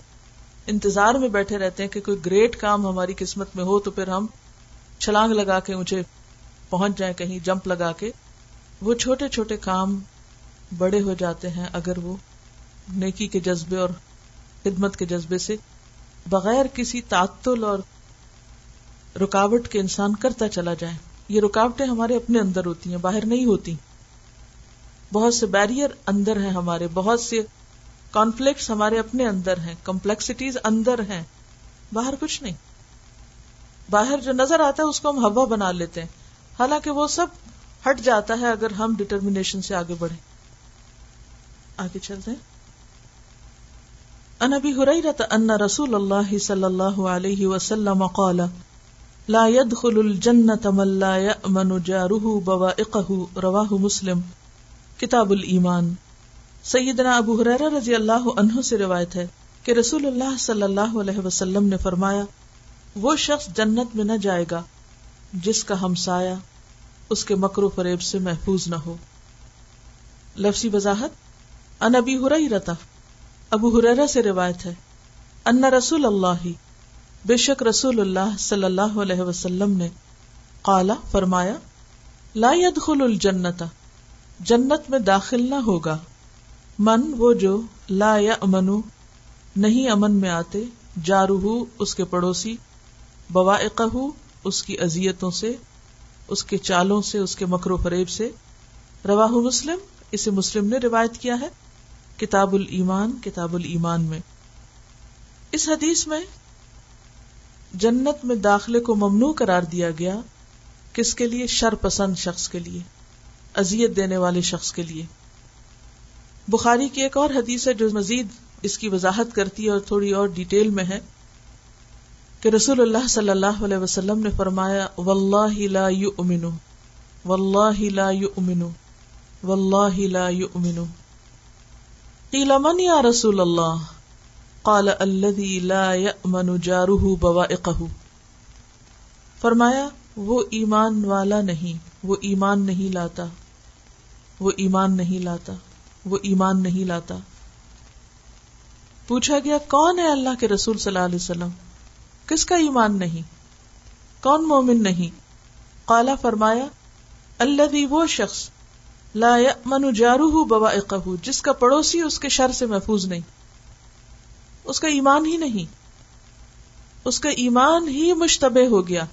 S1: انتظار میں بیٹھے رہتے ہیں کہ کوئی گریٹ کام ہماری قسمت میں ہو تو پھر ہم چھلانگ لگا کے اونچے پہنچ جائیں، کہیں جمپ لگا کے۔ وہ چھوٹے چھوٹے کام بڑے ہو جاتے ہیں اگر وہ نیکی کے جذبے اور خدمت کے جذبے سے بغیر کسی تعطل اور رکاوٹ کے انسان کرتا چلا جائے۔ یہ رکاوٹیں ہمارے اپنے اندر ہوتی ہیں، باہر نہیں ہوتی۔ بہت سے بیریئر اندر ہیں ہمارے، بہت سے کانفلکٹس ہمارے اپنے اندر ہیں کمپلیکسٹیز اندر ہیں۔ باہر کچھ نہیں۔ باہر جو نظر آتا ہے، اس کو ہم ہوا بنا لیتے ہیں۔ حالانکہ وہ سب ہٹ جاتا ہے اگر ہم ڈٹرمنیشن سے آگے بڑھیں۔ آگے چلتے ہیں۔ ان ابی حریرہ ان رسول اللہ صلی اللہ علیہ وسلم قال لا يدخل الجنة من لا يأمن جاره بوائقه رواہ مسلم۔ کتاب الایمان۔ سیدنا ابو حریرہ رضی اللہ عنہ سے روایت ہے کہ رسول اللہ صلی اللہ علیہ وسلم نے فرمایا، وہ شخص جنت میں نہ جائے گا، جس کا ہمسایا اس کے مکرو فریب سے محفوظ نہ ہو۔ لفظی وضاحت ان ابی حریرہ ابو حریرہ سے روایت ہے، ان رسول اللہ بے شک رسول اللہ صلی اللہ علیہ وسلم نے قالا، فرمایا، لا يدخل الجنت، جنت میں داخل نہ ہوگا۔ من، وہ جو لا یا امنو نہیں امن میں آتے جارو اس کے پڑوسی بوائقہ اس کی اذیتوں سے، اس کے چالوں سے، اس کے مکرو فریب سے۔ رواہ مسلم، اسے مسلم نے روایت کیا ہے، کتاب الایمان کتاب الایمان میں۔ اس حدیث میں جنت میں داخلے کو ممنوع قرار دیا گیا کس کے لیے؟ شر پسند شخص کے لیے، اذیت دینے والے شخص کے لیے۔ بخاری کی ایک اور حدیث ہے جو مزید اس کی وضاحت کرتی ہے اور تھوڑی اور ڈیٹیل میں ہے کہ رسول اللہ صلی اللہ علیہ وسلم نے فرمایا، واللہ لا یؤمن واللہ لا یؤمن واللہ لا یؤمن قیل، من یا رسول اللہ؟ قال الذي لا يأمن جاره بوائقه۔ فرمایا، وہ ایمان والا نہیں، وہ ایمان نہیں لاتا۔ وہ ایمان نہیں لاتا، وہ ایمان نہیں لاتا۔ پوچھا گیا، کون ہے اللہ کے رسول صلی اللہ علیہ وسلم؟ کس کا ایمان نہیں؟ کون مومن نہیں؟ کالا فرمایا اللہ وہ شخص، لا من جارو بوا جس کا پڑوسی اس کے شر سے محفوظ نہیں۔ اس کا ایمان ہی نہیں۔ اس کا ایمان ہی مشتبہ ہو گیا۔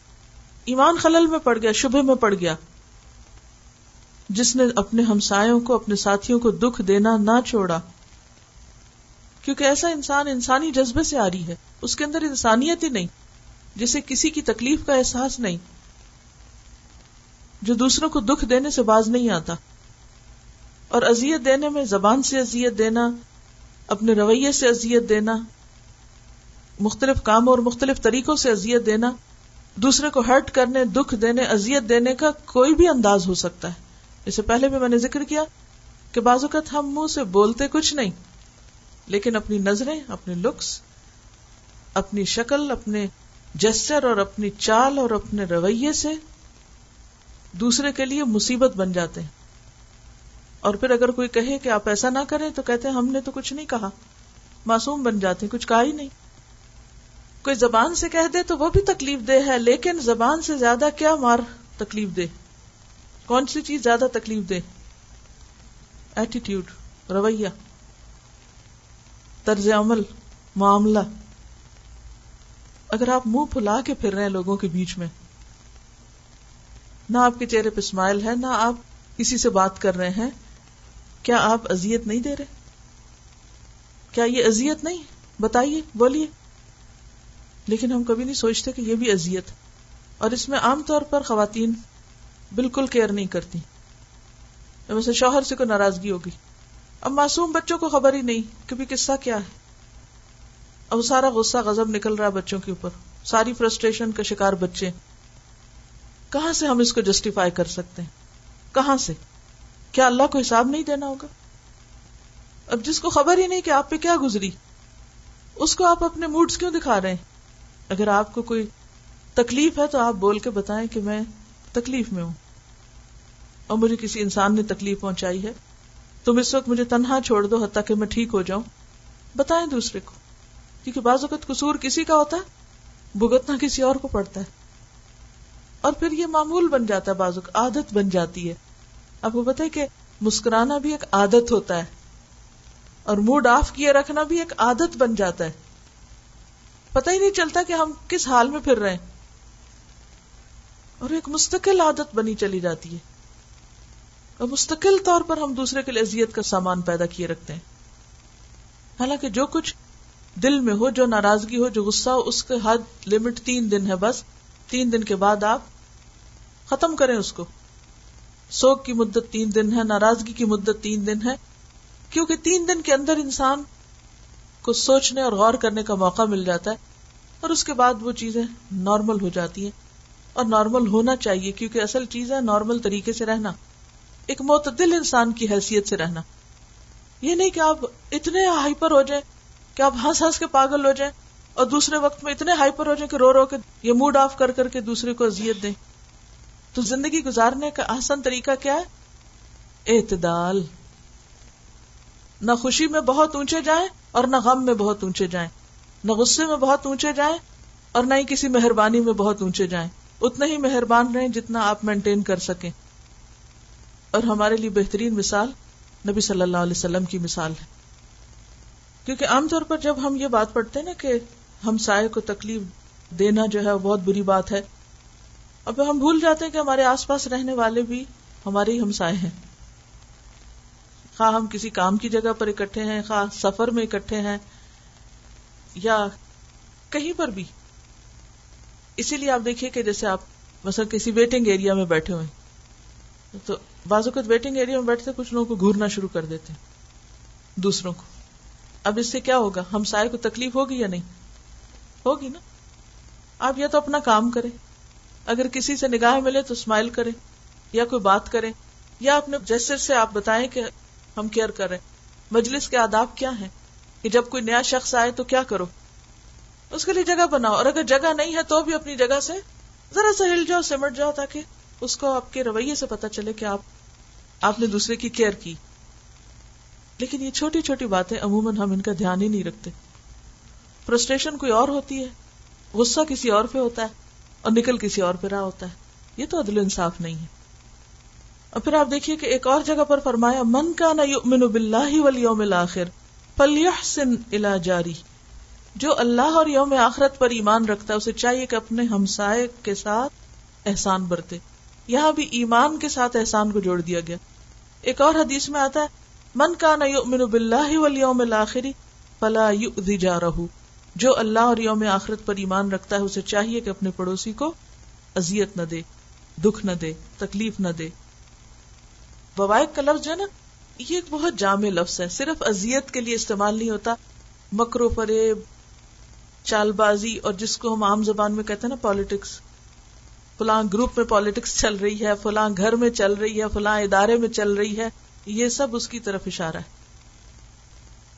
S1: ایمان خلل میں پڑ گیا، شبہ میں پڑ گیا۔ جس نے اپنے ہمسایوں کو، اپنے ساتھیوں کو دکھ دینا نہ چھوڑا۔ کیونکہ ایسا انسان انسانی جذبے سے آ رہی ہے۔ اس کے اندر انسانیت ہی نہیں، جسے کسی کی تکلیف کا احساس نہیں۔ جو دوسروں کو دکھ دینے سے باز نہیں آتا۔ اور ازیت دینے میں، زبان سے ازیت دینا اپنے رویے سے ازیت دینا، مختلف کاموں اور مختلف طریقوں سے ازیت دینا، دوسرے کو ہرٹ کرنے، دکھ دینے ازیت دینے کا کوئی بھی انداز ہو سکتا ہے۔ اسے پہلے بھی میں نے ذکر کیا کہ بعض اوقات ہم منہ سے بولتے کچھ نہیں، لیکن اپنی نظریں، اپنے لکس اپنی شکل، اپنے جسر اور اپنی چال اور اپنے رویے سے دوسرے کے لیے مصیبت بن جاتے ہیں۔ اور پھر اگر کوئی کہے کہ آپ ایسا نہ کریں تو کہتے ہیں ہم نے تو کچھ نہیں کہا۔ معصوم بن جاتے ہیں، کچھ کہا ہی نہیں۔ کوئی زبان سے کہہ دے تو وہ بھی تکلیف دہ ہے، لیکن زبان سے زیادہ کیا مار تکلیف دے کون سی چیز زیادہ تکلیف دے ایٹیٹیوڈ رویہ۔ طرز عمل، معاملہ۔ اگر آپ منہ پھلا کے پھر رہے ہیں لوگوں کے بیچ میں، نہ آپ کے چہرے پہ اسمائل ہے، نہ آپ کسی سے بات کر رہے ہیں۔ کیا آپ ازیت نہیں دے رہے؟ کیا یہ ازیت نہیں؟ بتائیے، بولیے۔ لیکن ہم کبھی نہیں سوچتے کہ یہ بھی ازیت اور اس میں عام طور پر خواتین بالکل کیئر نہیں کرتی۔ ویسے شوہر سے کوئی ناراضگی ہوگی۔ اب معصوم بچوں کو خبر ہی نہیں کہ بھی قصہ کیا ہے۔ اب سارا غصہ غزب نکل رہا ہے بچوں کے اوپر۔ ساری فرسٹریشن کا شکار بچے۔ کہاں سے ہم اس کو جسٹیفائی کر سکتے ہیں؟ کہاں سے؟ کیا اللہ کو حساب نہیں دینا ہوگا؟ اب جس کو خبر ہی نہیں کہ آپ پہ کیا گزری، اس کو آپ اپنے موڈز کیوں دکھا رہے ہیں؟ اگر آپ کو کوئی تکلیف ہے تو آپ بول کے بتائیں کہ میں تکلیف میں ہوں۔ اور مجھے کسی انسان نے تکلیف پہنچائی ہے، تم اس وقت مجھے تنہا چھوڑ دو حتیٰ کہ میں ٹھیک ہو جاؤں۔ بتائیں دوسرے کو، کیونکہ بعض اوقات قصور کسی کا ہوتا ہے، بھگتنا کسی اور کو پڑتا ہے۔ اور پھر یہ معمول بن جاتا ہے بازو عادت بن جاتی ہے۔ آپ کو بتائیں کہ مسکرانا بھی ایک عادت ہوتا ہے اور موڈ آف کیے رکھنا بھی ایک عادت بن جاتا ہے۔ پتہ ہی نہیں چلتا کہ ہم کس حال میں پھر رہے ہیں۔ اور ایک مستقل عادت بنی چلی جاتی ہے۔ اور مستقل طور پر ہم دوسرے کے لیے اذیت کا سامان پیدا کیے رکھتے ہیں۔ حالانکہ جو کچھ دل میں ہو، جو ناراضگی ہو، جو غصہ ہو، اس کے حد لمٹ تین دن ہے بس۔ تین دن کے بعد آپ ختم کریں اس کو۔ سوگ کی مدت تین دن ہے، ناراضگی کی مدت تین دن ہے۔ کیونکہ تین دن کے اندر انسان کو سوچنے اور غور کرنے کا موقع مل جاتا ہے اور اس کے بعد وہ چیزیں نارمل ہو جاتی ہیں۔ اور نارمل ہونا چاہیے، کیونکہ اصل چیز ہے نارمل طریقے سے رہنا۔ ایک معتدل انسان کی حیثیت سے رہنا۔ یہ نہیں کہ آپ اتنے ہائپر ہو جائیں کہ آپ ہنس ہنس کے پاگل ہو جائیں اور دوسرے وقت میں اتنے ہائپر ہو جائیں کہ رو رو کے یہ موڈ آف کر کر کے دوسرے کو اذیت دیں۔ تو زندگی گزارنے کا آسان طریقہ کیا ہے؟ اعتدال۔ نہ خوشی میں بہت اونچے جائیں اور نہ غم میں بہت اونچے جائیں۔ نہ غصے میں بہت اونچے جائیں اور نہ ہی کسی مہربانی میں بہت اونچے جائیں۔ اتنے ہی مہربان رہیں جتنا آپ مینٹین کر سکیں۔ اور ہمارے لیے بہترین مثال نبی صلی اللہ علیہ وسلم کی مثال ہے۔ کیونکہ عام طور پر جب ہم یہ بات پڑھتے ہیں نا کہ ہم سائے کو تکلیف دینا جو ہے بہت بری بات ہے اب ہم بھول جاتے ہیں کہ ہمارے آس پاس رہنے والے بھی ہمارے ہی ہمسائے ہیں۔ خواہ ہم کسی کام کی جگہ پر اکٹھے ہیں، خواہ سفر میں اکٹھے ہیں، یا کہیں پر بھی۔ اسی لیے آپ دیکھیے کہ جیسے آپ مثلا کسی ویٹنگ ایریا میں بیٹھے ہوئے تو بازو اوقات ویٹنگ ایریا میں بیٹھتے کچھ لوگوں کو گھورنا شروع کر دیتے دوسروں کو۔ اب اس سے کیا ہوگا؟ ہم سائے کو تکلیف ہوگی یا نہیں؟ ہوگی نا؟ آپ یا تو اپنا کام کریں۔ اگر کسی سے نگاہ ملے تو اسمائل کریں یا کوئی بات کریں یا اپنے جیسر سے آپ بتائیں کہ ہم کیئر کر رہے مجلس کے آداب کیا ہیں؟ کہ جب کوئی نیا شخص آئے تو کیا کرو؟ اس کے لیے جگہ بناؤ۔ اور اگر جگہ نہیں ہے تو بھی اپنی جگہ سے ذرا سا ہل جاؤ، سمٹ جاؤ تاکہ اس کو آپ کے رویے سے پتا چلے کہ آپ آپ نے دوسرے کی کیئر کی۔ لیکن یہ چھوٹی چھوٹی باتیں عموماً ہم ان کا دھیان ہی نہیں رکھتے۔ فرسٹریشن کوئی اور ہوتی ہے؟ غصہ کسی اور پہ ہوتا ہے۔ اور نکل کسی اور پہ رہا ہوتا ہے۔ یہ تو عدل انصاف نہیں ہے۔ اور پھر آپ دیکھیے کہ ایک اور جگہ پر فرمایا، من کا نہ یؤمن باللہ والیوم الاخر فلیحسن الی جاری جو اللہ اور یوم آخرت پر ایمان رکھتا ہے، اسے چاہیے کہ اپنے ہمسائے کے ساتھ احسان برتے۔ یہاں بھی ایمان کے ساتھ احسان کو جوڑ دیا گیا۔ ایک اور حدیث میں آتا ہے، من کا نہ یؤمن باللہ والیوم الاخر فلا یؤذی جارہ جو اللہ اور یوم آخرت پر ایمان رکھتا ہے، اسے چاہیے کہ اپنے پڑوسی کو اذیت نہ دے، دکھ نہ دے، تکلیف نہ دے۔ ووائق کا لفظ جو ہے نا، یہ ایک بہت جامع لفظ ہے۔ صرف اذیت کے لیے استعمال نہیں ہوتا، مکرو فریب چال بازی اور جس کو ہم عام زبان میں کہتے ہیں نا پالیٹکس فلاں گروپ میں پالیٹکس چل رہی ہے، فلاں گھر میں چل رہی ہے، فلاں ادارے میں چل رہی ہے، یہ سب اس کی طرف اشارہ ہے۔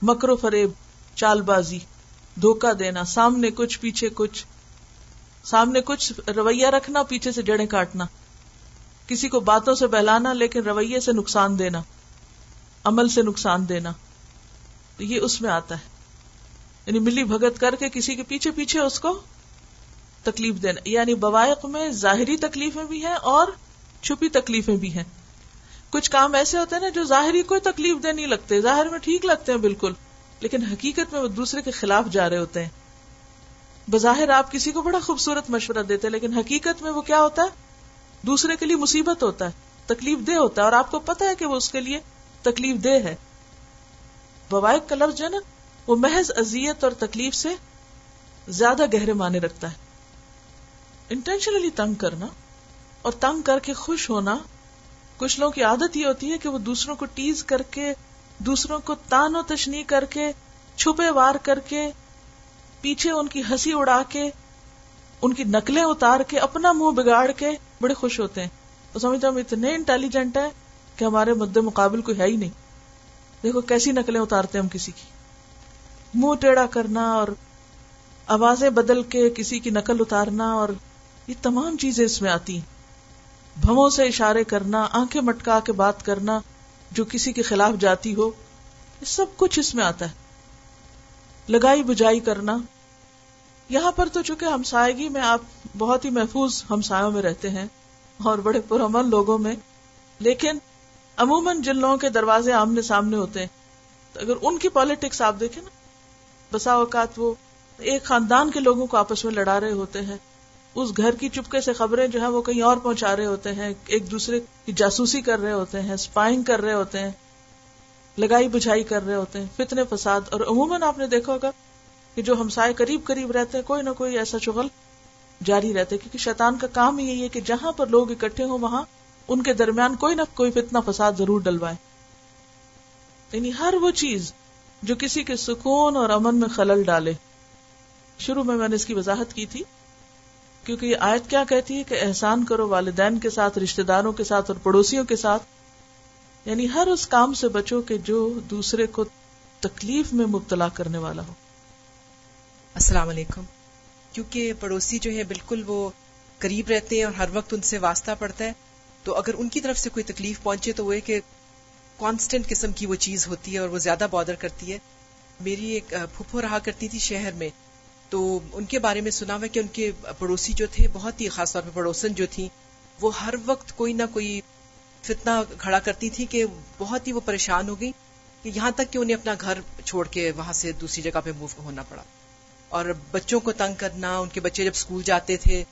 S1: مکرو فریب چال بازی دھوکا دینا، سامنے کچھ، پیچھے کچھ۔ سامنے کچھ رویہ رکھنا، پیچھے سے جڑیں کاٹنا۔ کسی کو باتوں سے بہلانا، لیکن رویے سے نقصان دینا، عمل سے نقصان دینا۔ تو یہ اس میں آتا ہے۔ یعنی ملی بھگت کر کے کسی کے پیچھے پیچھے اس کو تکلیف دینا۔ یعنی بوائق میں ظاہری تکلیفیں بھی ہیں اور چھپی تکلیفیں بھی ہیں۔ کچھ کام ایسے ہوتے ہیں نا جو ظاہری کوئی تکلیف دے نہیں لگتے، ظاہر میں ٹھیک لگتے ہیں بالکل۔ لیکن حقیقت میں وہ دوسرے کے خلاف جا رہے ہوتے ہیں۔ بظاہر آپ کسی کو بڑا خوبصورت مشورہ دیتے لیکن حقیقت میں وہ کیا ہوتا ہے؟ دوسرے کے لیے مصیبت ہوتا ہے، تکلیف دہ ہوتا ہے، اور آپ کو پتا ہے کہ وہ اس کے لیے تکلیف دہ ہے۔ بوائق کا لفظ جو ہے نا، وہ محض ازیت اور تکلیف سے زیادہ گہرے معنی رکھتا ہے۔ انٹینشنلی تنگ کرنا اور تنگ کر کے خوش ہونا، کچھ لوگوں کی عادت یہ ہوتی ہے کہ وہ دوسروں کو ٹیز کر کے دوسروں کو تان و تشنی کر کے، چھپے وار کر کے، پیچھے ان کی ہنسی اڑا کے، ان کی نقلیں اتار کے، اپنا منہ بگاڑ کے بڑے خوش ہوتے ہیں۔ وہ سمجھتے ہم اتنے انٹیلیجنٹ ہیں کہ ہمارے مد مقابل کوئی ہے ہی نہیں۔ دیکھو کیسی نقلیں اتارتے ہم کسی کی۔ منہ ٹیڑھا کرنا اور آوازیں بدل کے کسی کی نقل اتارنا اور یہ تمام چیزیں اس میں آتی ہیں۔ بھووں سے اشارے کرنا، آنکھیں مٹکا کے بات کرنا جو کسی کے خلاف جاتی ہو، یہ سب کچھ اس میں آتا ہے۔ لگائی بجائی کرنا۔ یہاں پر تو چونکہ ہمسائگی میں آپ بہت ہی محفوظ ہمسایوں میں رہتے ہیں اور بڑے پرامن لوگوں میں، لیکن عموماً جن لوگوں کے دروازے آمنے سامنے ہوتے ہیں، تو اگر ان کی پالیٹکس آپ دیکھیں نا، بسا اوقات وہ ایک خاندان کے لوگوں کو آپس میں لڑا رہے ہوتے ہیں۔ اس گھر کی چپکے سے خبریں جو ہے وہ کہیں اور پہنچا رہے ہوتے ہیں، ایک دوسرے کی جاسوسی کر رہے ہوتے ہیں اسپائنگ کر رہے ہوتے ہیں، لگائی بجھائی کر رہے ہوتے ہیں، فتنے، فساد، اور عموماً آپ نے دیکھا ہوگا کہ جو ہمسائے قریب قریب رہتے ہیں، کوئی نہ کوئی ایسا شغل جاری رہتے کیونکہ شیطان کا کام یہی ہے کہ جہاں پر لوگ اکٹھے ہوں، وہاں ان کے درمیان کوئی نہ کوئی فتنا فساد ضرور ڈلوائے یعنی ہر وہ چیز جو کسی کے سکون اور امن میں خلل ڈالے۔ شروع میں میں نے اس کی وضاحت کی تھی۔ کیونکہ یہ آیت کیا کہتی ہے کہ احسان کرو والدین کے ساتھ رشتے داروں کے ساتھ اور پڑوسیوں کے ساتھ۔ یعنی ہر اس کام سے بچو کہ جو دوسرے کو تکلیف میں مبتلا کرنے والا ہو۔
S4: السلام علیکم۔ کیونکہ پڑوسی جو ہے بالکل وہ قریب رہتے ہیں اور ہر وقت ان سے واسطہ پڑتا ہے، تو اگر ان کی طرف سے کوئی تکلیف پہنچے تو وہ کہ کانسٹنٹ قسم کی وہ چیز ہوتی ہے اور وہ زیادہ بادر کرتی ہے۔ میری ایک پھپھو رہا کرتی تھی شہر میں۔ تو ان کے بارے میں سنا ہوا کہ ان کے پڑوسی جو تھے، بہت ہی خاص طور پہ پڑوسن جو تھی وہ ہر وقت کوئی نہ کوئی فتنا کھڑا کرتی تھی کہ بہت ہی وہ پریشان ہو گئی کہ یہاں تک کہ انہیں اپنا گھر چھوڑ کے وہاں سے دوسری جگہ پہ موو ہونا پڑا۔ اور بچوں کو تنگ کرنا، ان کے بچے جب اسکول جاتے تھے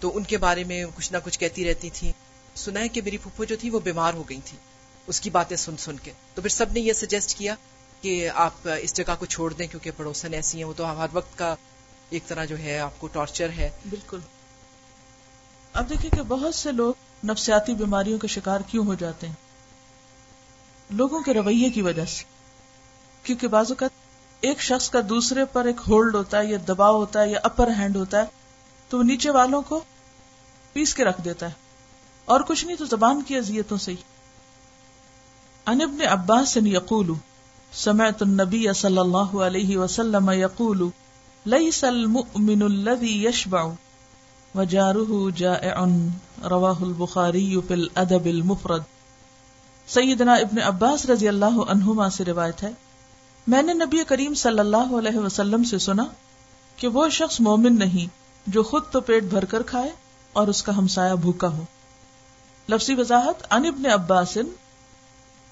S4: تو ان کے بارے میں کچھ نہ کچھ کہتی رہتی تھی سنا ہے کہ میری پھپھو جو تھی وہ بیمار ہو گئی تھی اس کی باتیں سن سن کے۔ تو پھر سب نے یہ سجیسٹ کیا کہ آپ اس جگہ کو چھوڑ دیں کیونکہ پڑوسن ایسی ہیں، وہ تو ہر وقت کا ایک طرح جو ہے آپ کو ٹارچر ہے۔
S1: بالکل۔ اب دیکھیں کہ بہت سے لوگ نفسیاتی بیماریوں کے شکار کیوں ہو جاتے ہیں؟ لوگوں کے رویے کی وجہ سے۔ کیونکہ بعض اوقات ایک شخص کا دوسرے پر ایک ہولڈ ہوتا ہے یا دباؤ ہوتا ہے یا اپر ہینڈ ہوتا ہے، تو وہ نیچے والوں کو پیس کے رکھ دیتا ہے۔ اور کچھ نہیں تو زبان کی اذیتوں سے ہی۔ ان ابن عباس یقول، سمعت النبی صلی اللہ علیہ وسلم یقول ليس المؤمن الذي يشبع وجاره جائع، رواه البخاري في الادب المفرد۔ سیدنا ابن عباس رضی اللہ عنہما سے روایت ہے، میں نے نبی کریم صلی اللہ علیہ وسلم سے سنا کہ وہ شخص مومن نہیں، جو خود تو پیٹ بھر کر کھائے اور اس کا ہمسایا بھوکا ہو۔ لفظی وضاحت ان ابن عباس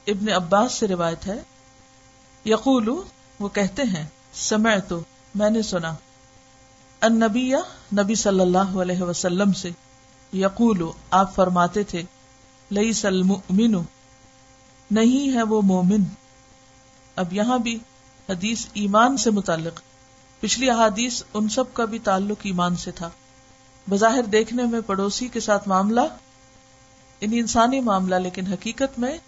S1: ابن عباس سے روایت ہے۔ یقول وہ کہتے ہیں سمع تو میں نے سنا، النبی نبی صلی اللہ علیہ وسلم سے یقول، آپ فرماتے تھے لئی سلمن نہیں ہے وہ مومن۔ اب یہاں بھی حدیث ایمان سے متعلق۔ پچھلی احادیث ان سب کا بھی تعلق ایمان سے تھا۔ بظاہر دیکھنے میں پڑوسی کے ساتھ معاملہ ان انسانی معاملہ، لیکن حقیقت میں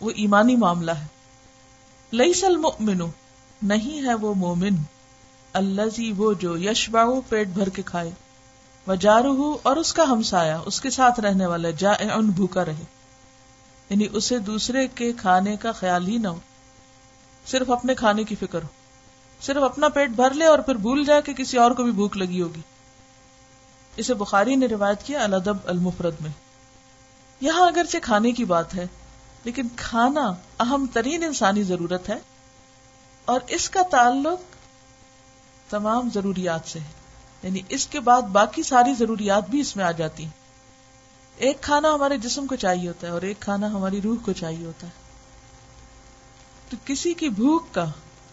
S1: وہ ایمانی معاملہ ہے۔ لئی سلمن نہیں ہے وہ مومن۔ اللہ وہ جو یش پیٹ بھر کے کھائے وہ اور اس کا ہمسایا اس کے ساتھ رہنے والا جا ان بھوکا رہے۔ یعنی اسے دوسرے کے کھانے کا خیال ہی نہ ہو۔ صرف اپنے کھانے کی فکر ہو۔ صرف اپنا پیٹ بھر لے اور پھر بھول جائے کہ کسی اور کو بھی بھوک لگی ہوگی۔ اسے بخاری نے روایت کیا الدب المفرد میں۔ یہاں اگرچہ کھانے کی بات ہے، لیکن کھانا اہم ترین انسانی ضرورت ہے اور اس کا تعلق تمام ضروریات سے یعنی اس کے بعد باقی ساری ضروریات بھی اس میں آ جاتی ہیں۔ ایک کھانا ہمارے جسم کو چاہیے ہوتا ہے اور ایک کھانا ہماری روح کو چاہیے ہوتا ہے۔ تو کسی کی بھوک کا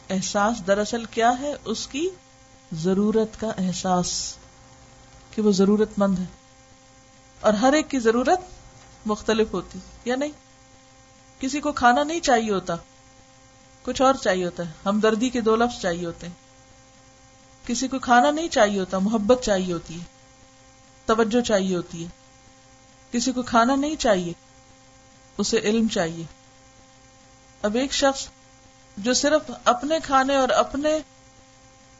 S1: احساس دراصل کیا ہے؟ اس کی ضرورت کا احساس کہ وہ ضرورت مند ہے۔ اور ہر ایک کی ضرورت مختلف ہوتی یا نہیں؟ کسی کو کھانا نہیں چاہیے ہوتا، کچھ اور چاہیے ہوتا ہے۔ ہمدردی کے دو لفظ چاہیے ہوتے ہیں۔ کسی کو کھانا نہیں چاہیے ہوتا، محبت چاہیے ہوتی ہے، توجہ چاہیے ہوتی ہے۔ کسی کو کھانا نہیں چاہیے، اسے علم چاہیے۔ اب ایک شخص جو صرف اپنے کھانے اور اپنے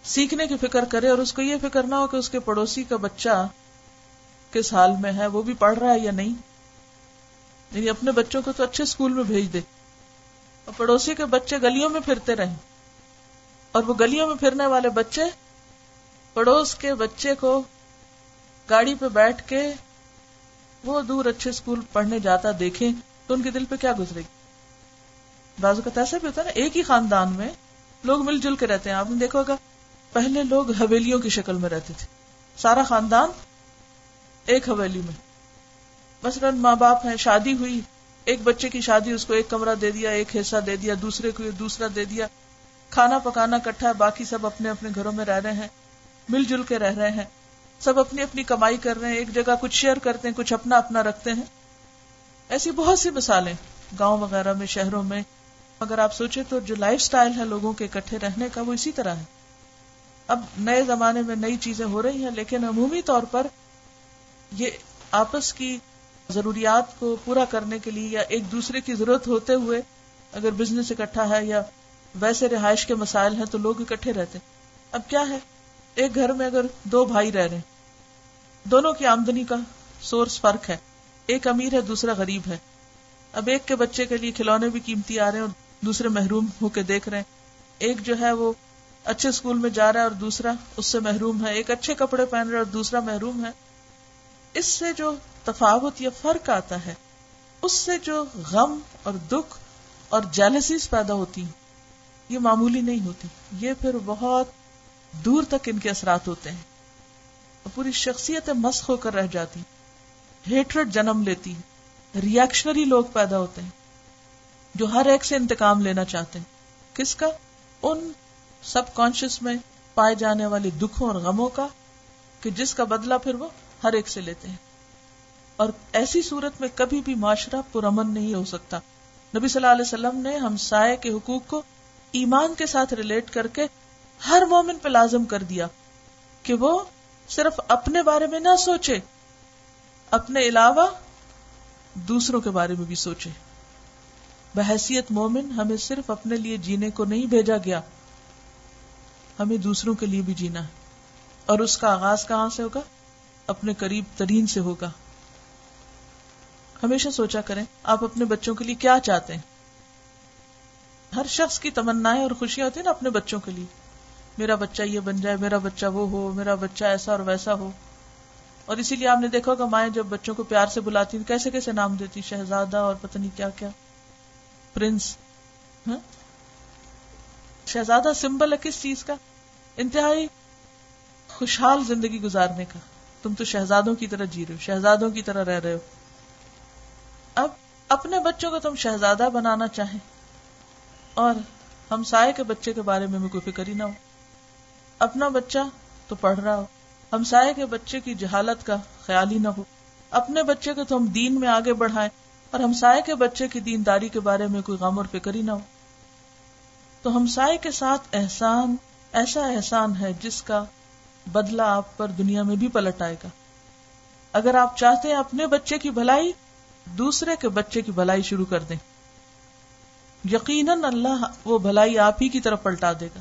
S1: سیکھنے کی فکر کرے اور اس کو یہ فکر نہ ہو کہ اس کے پڑوسی کا بچہ کس حال میں ہے، وہ بھی پڑھ رہا ہے یا نہیں۔ یعنی اپنے بچوں کو تو اچھے اسکول میں بھیج دے۔ اور پڑوسی کے بچے گلیوں میں پھرتے رہیں۔ اور وہ گلیوں میں پھرنے والے بچے پڑوس کے بچے کو گاڑی پہ بیٹھ کے وہ دور اچھے اسکول پڑھنے جاتا دیکھیں تو ان کے دل پہ کیا گزرے گی؟ بازو کا ایسا بھی ہوتا ہے نا، ایک ہی خاندان میں لوگ مل جل کے رہتے ہیں۔ آپ نے دیکھا ہوگا، پہلے لوگ حویلیوں کی شکل میں رہتے تھے۔ سارا خاندان ایک حویلی میں۔ مثلاً ماں باپ ہیں، شادی ہوئی، ایک بچے کی شادی، اس کو ایک کمرہ دے دیا، ایک حصہ دے دیا، دوسرے کو دوسرا دے دیا۔ کھانا پکانا کٹھا ہے، باقی سب اپنے اپنے گھروں میں رہ رہے ہیں۔ مل جل کے رہ رہے ہیں۔ سب اپنی اپنی کمائی کر رہے ہیں، ایک جگہ کچھ شیئر کرتے ہیں، کچھ اپنا اپنا رکھتے ہیں۔ ایسی بہت سی مثالیں گاؤں وغیرہ میں، شہروں میں۔ اگر آپ سوچیں تو جو لائف سٹائل ہے لوگوں کے اکٹھے رہنے کا، وہ اسی طرح ہے۔ اب نئے زمانے میں نئی چیزیں ہو رہی ہیں، لیکن عمومی طور پر یہ آپس کی ضروریات کو پورا کرنے کے لیے یا ایک دوسرے کی ضرورت ہوتے ہوئے اگر بزنس اکٹھا ہے یا ویسے رہائش کے مسائل ہیں تو لوگ اکٹھے رہتے۔ اب کیا ہے؟ ایک گھر میں اگر دو بھائی رہ رہے ہیں، دونوں کی آمدنی کا سورس فرق ہے۔ ایک امیر ہے، دوسرا غریب ہے۔ اب ایک کے بچے کے لیے کھلونے بھی قیمتی آ رہے ہیں اور دوسرے محروم ہو کے دیکھ رہے ہیں۔ ایک جو ہے وہ اچھے اسکول میں جا رہا ہے اور دوسرا اس سے محروم ہے۔ ایک اچھے کپڑے پہن رہا ہے اور دوسرا محروم ہے۔ اس سے جو تفاوت یا فرق آتا ہے، اس سے جو غم اور دکھ اور جیلسیز پیدا ہوتی یہ معمولی نہیں ہوتی۔ یہ پھر بہت دور تک ان کے اثرات ہوتے ہیں اور پوری شخصیت مسخ ہو کر رہ جاتی ہیٹرڈ جنم لیتی ریئیکشنری لوگ پیدا ہوتے ہیں۔ جو ہر ایک سے انتقام لینا چاہتے ہیں۔ کس کا؟ ان سب کانشیس میں پائے جانے والے دکھوں اور غموں کا کہ جس کا بدلہ پھر وہ ہر ایک سے لیتے ہیں۔ اور ایسی صورت میں کبھی بھی معاشرہ پرامن نہیں ہو سکتا۔ نبی صلی اللہ علیہ وسلم نے ہم سائے کے حقوق کو ایمان کے ساتھ ریلیٹ کر کے ہر مومن پہ لازم کر دیا کہ وہ صرف اپنے بارے میں نہ سوچے، اپنے علاوہ دوسروں کے بارے میں بھی سوچے۔ بحثیت مومن ہمیں صرف اپنے لیے جینے کو نہیں بھیجا گیا، ہمیں دوسروں کے لیے بھی جینا ہے۔ اور اس کا آغاز کہاں سے ہوگا؟ اپنے قریب ترین سے ہوگا۔ ہمیشہ سوچا کریں، آپ اپنے بچوں کے لیے کیا چاہتے ہیں؟ ہر شخص کی تمنا اور خوشیاں ہوتی ہیں نا اپنے بچوں کے لیے۔ میرا بچہ یہ بن جائے، میرا بچہ وہ ہو، میرا بچہ ایسا اور ویسا ہو۔ اور اسی لیے آپ نے دیکھا کہ مائیں جب بچوں کو پیار سے بلاتی کیسے کیسے نام دیتی شہزادہ اور پتہ نہیں کیا کیا۔ پرنس۔ ہاں؟ شہزادہ سمبل ہے کس چیز کا؟ انتہائی خوشحال زندگی گزارنے کا۔ تم تو شہزادوں کی طرح جی رہے ہو، شہزادوں کی طرح رہ رہے ہو۔ اب اپنے بچوں کو تم شہزادہ بنانا چاہیں اور ہم سائے کے بچے کے بارے میں کوئی فکر ہی نہ ہو۔ اپنا بچہ تو پڑھ رہا ہو۔ ہم سائے کے بچے کی جہالت کا خیال ہی نہ ہو۔ اپنے بچے کو تو ہم دین میں آگے بڑھائیں اور ہم سائے کے بچے کی دینداری کے بارے میں کوئی غم اور فکر ہی نہ ہو۔ تو ہم سائے کے ساتھ احسان، ایسا احسان ہے جس کا بدلہ آپ پر دنیا میں بھی پلٹ آئے گا۔ اگر آپ چاہتے ہیں اپنے بچے کی بھلائی، دوسرے کے بچے کی بھلائی شروع کر دیں۔ یقیناً اللہ وہ بھلائی آپ ہی کی طرف پلٹا دے گا۔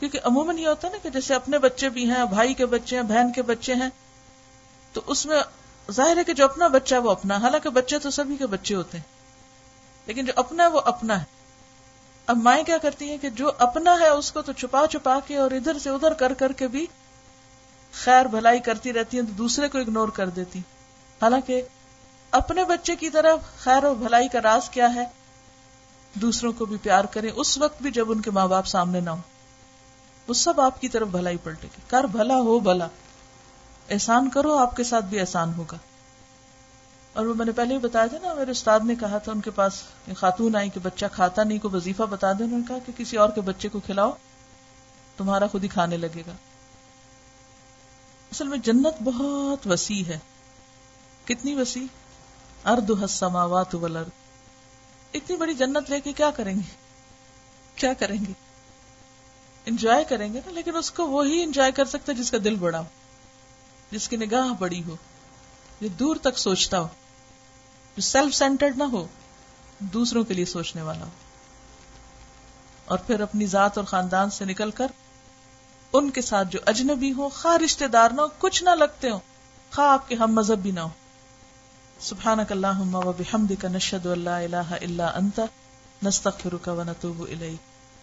S1: کیونکہ عموماً یہ ہوتا ہے نا کہ جیسے اپنے بچے بھی ہیں، بھائی کے بچے ہیں، بہن کے بچے ہیں، تو اس میں ظاہر ہے کہ جو اپنا بچہ ہے وہ اپنا حالانکہ بچے تو سبھی کے بچے ہوتے ہیں، لیکن جو اپنا ہے وہ اپنا ہے۔ اب مائیں کیا کرتی ہیں کہ جو اپنا ہے اس کو تو چھپا چھپا کے اور ادھر سے ادھر کر کر کے بھی خیر بھلائی کرتی رہتی ہیں، تو دوسرے کو اگنور کر دیتی حالانکہ اپنے بچے کی طرف خیر اور بھلائی کا راز کیا ہے؟ دوسروں کو بھی پیار کریں، اس وقت بھی جب ان کے ماں باپ سامنے نہ ہو وہ سب آپ کی طرف بھلائی پلٹے گی۔ کر بھلا ہو بھلا۔ احسان کرو، آپ کے ساتھ بھی احسان ہوگا۔ اور وہ میں نے پہلے ہی بتایا تھا نا، میرے استاد نے کہا تھا، ان کے پاس خاتون آئی کہ بچہ کھاتا نہیں کو وظیفہ بتا دیں۔ انہوں نے کہا کہ کسی اور کے بچے کو کھلاؤ، تمہارا خود ہی کھانے لگے گا۔ اصل میں جنت بہت وسیع ہے۔ کتنی وسیع؟ ارد حسماوات والارض۔ اتنی بڑی جنت لے کے کیا کریں گے؟ کیا کریں گے؟ انجوائے کریں گے نا، لیکن اس کو وہی انجوائے کر سکتا ہے جس کا دل بڑا ہو، جس کی نگاہ بڑی ہو، جو دور تک سوچتا ہو، جو سیلف سینٹرڈ نہ ہو، دوسروں کے لیے سوچنے والا ہو۔ اور پھر اپنی ذات اور خاندان سے نکل کر ان کے ساتھ جو اجنبی ہو خواہ رشتے دار نہ ہو کچھ نہ لگتے ہو خواہ آپ کے ہم مذہب بھی نہ ہو سبحانک اللہم و بحمدک، نشہد اللہ الہ الا انت، نستغفرک و نتوب الیک۔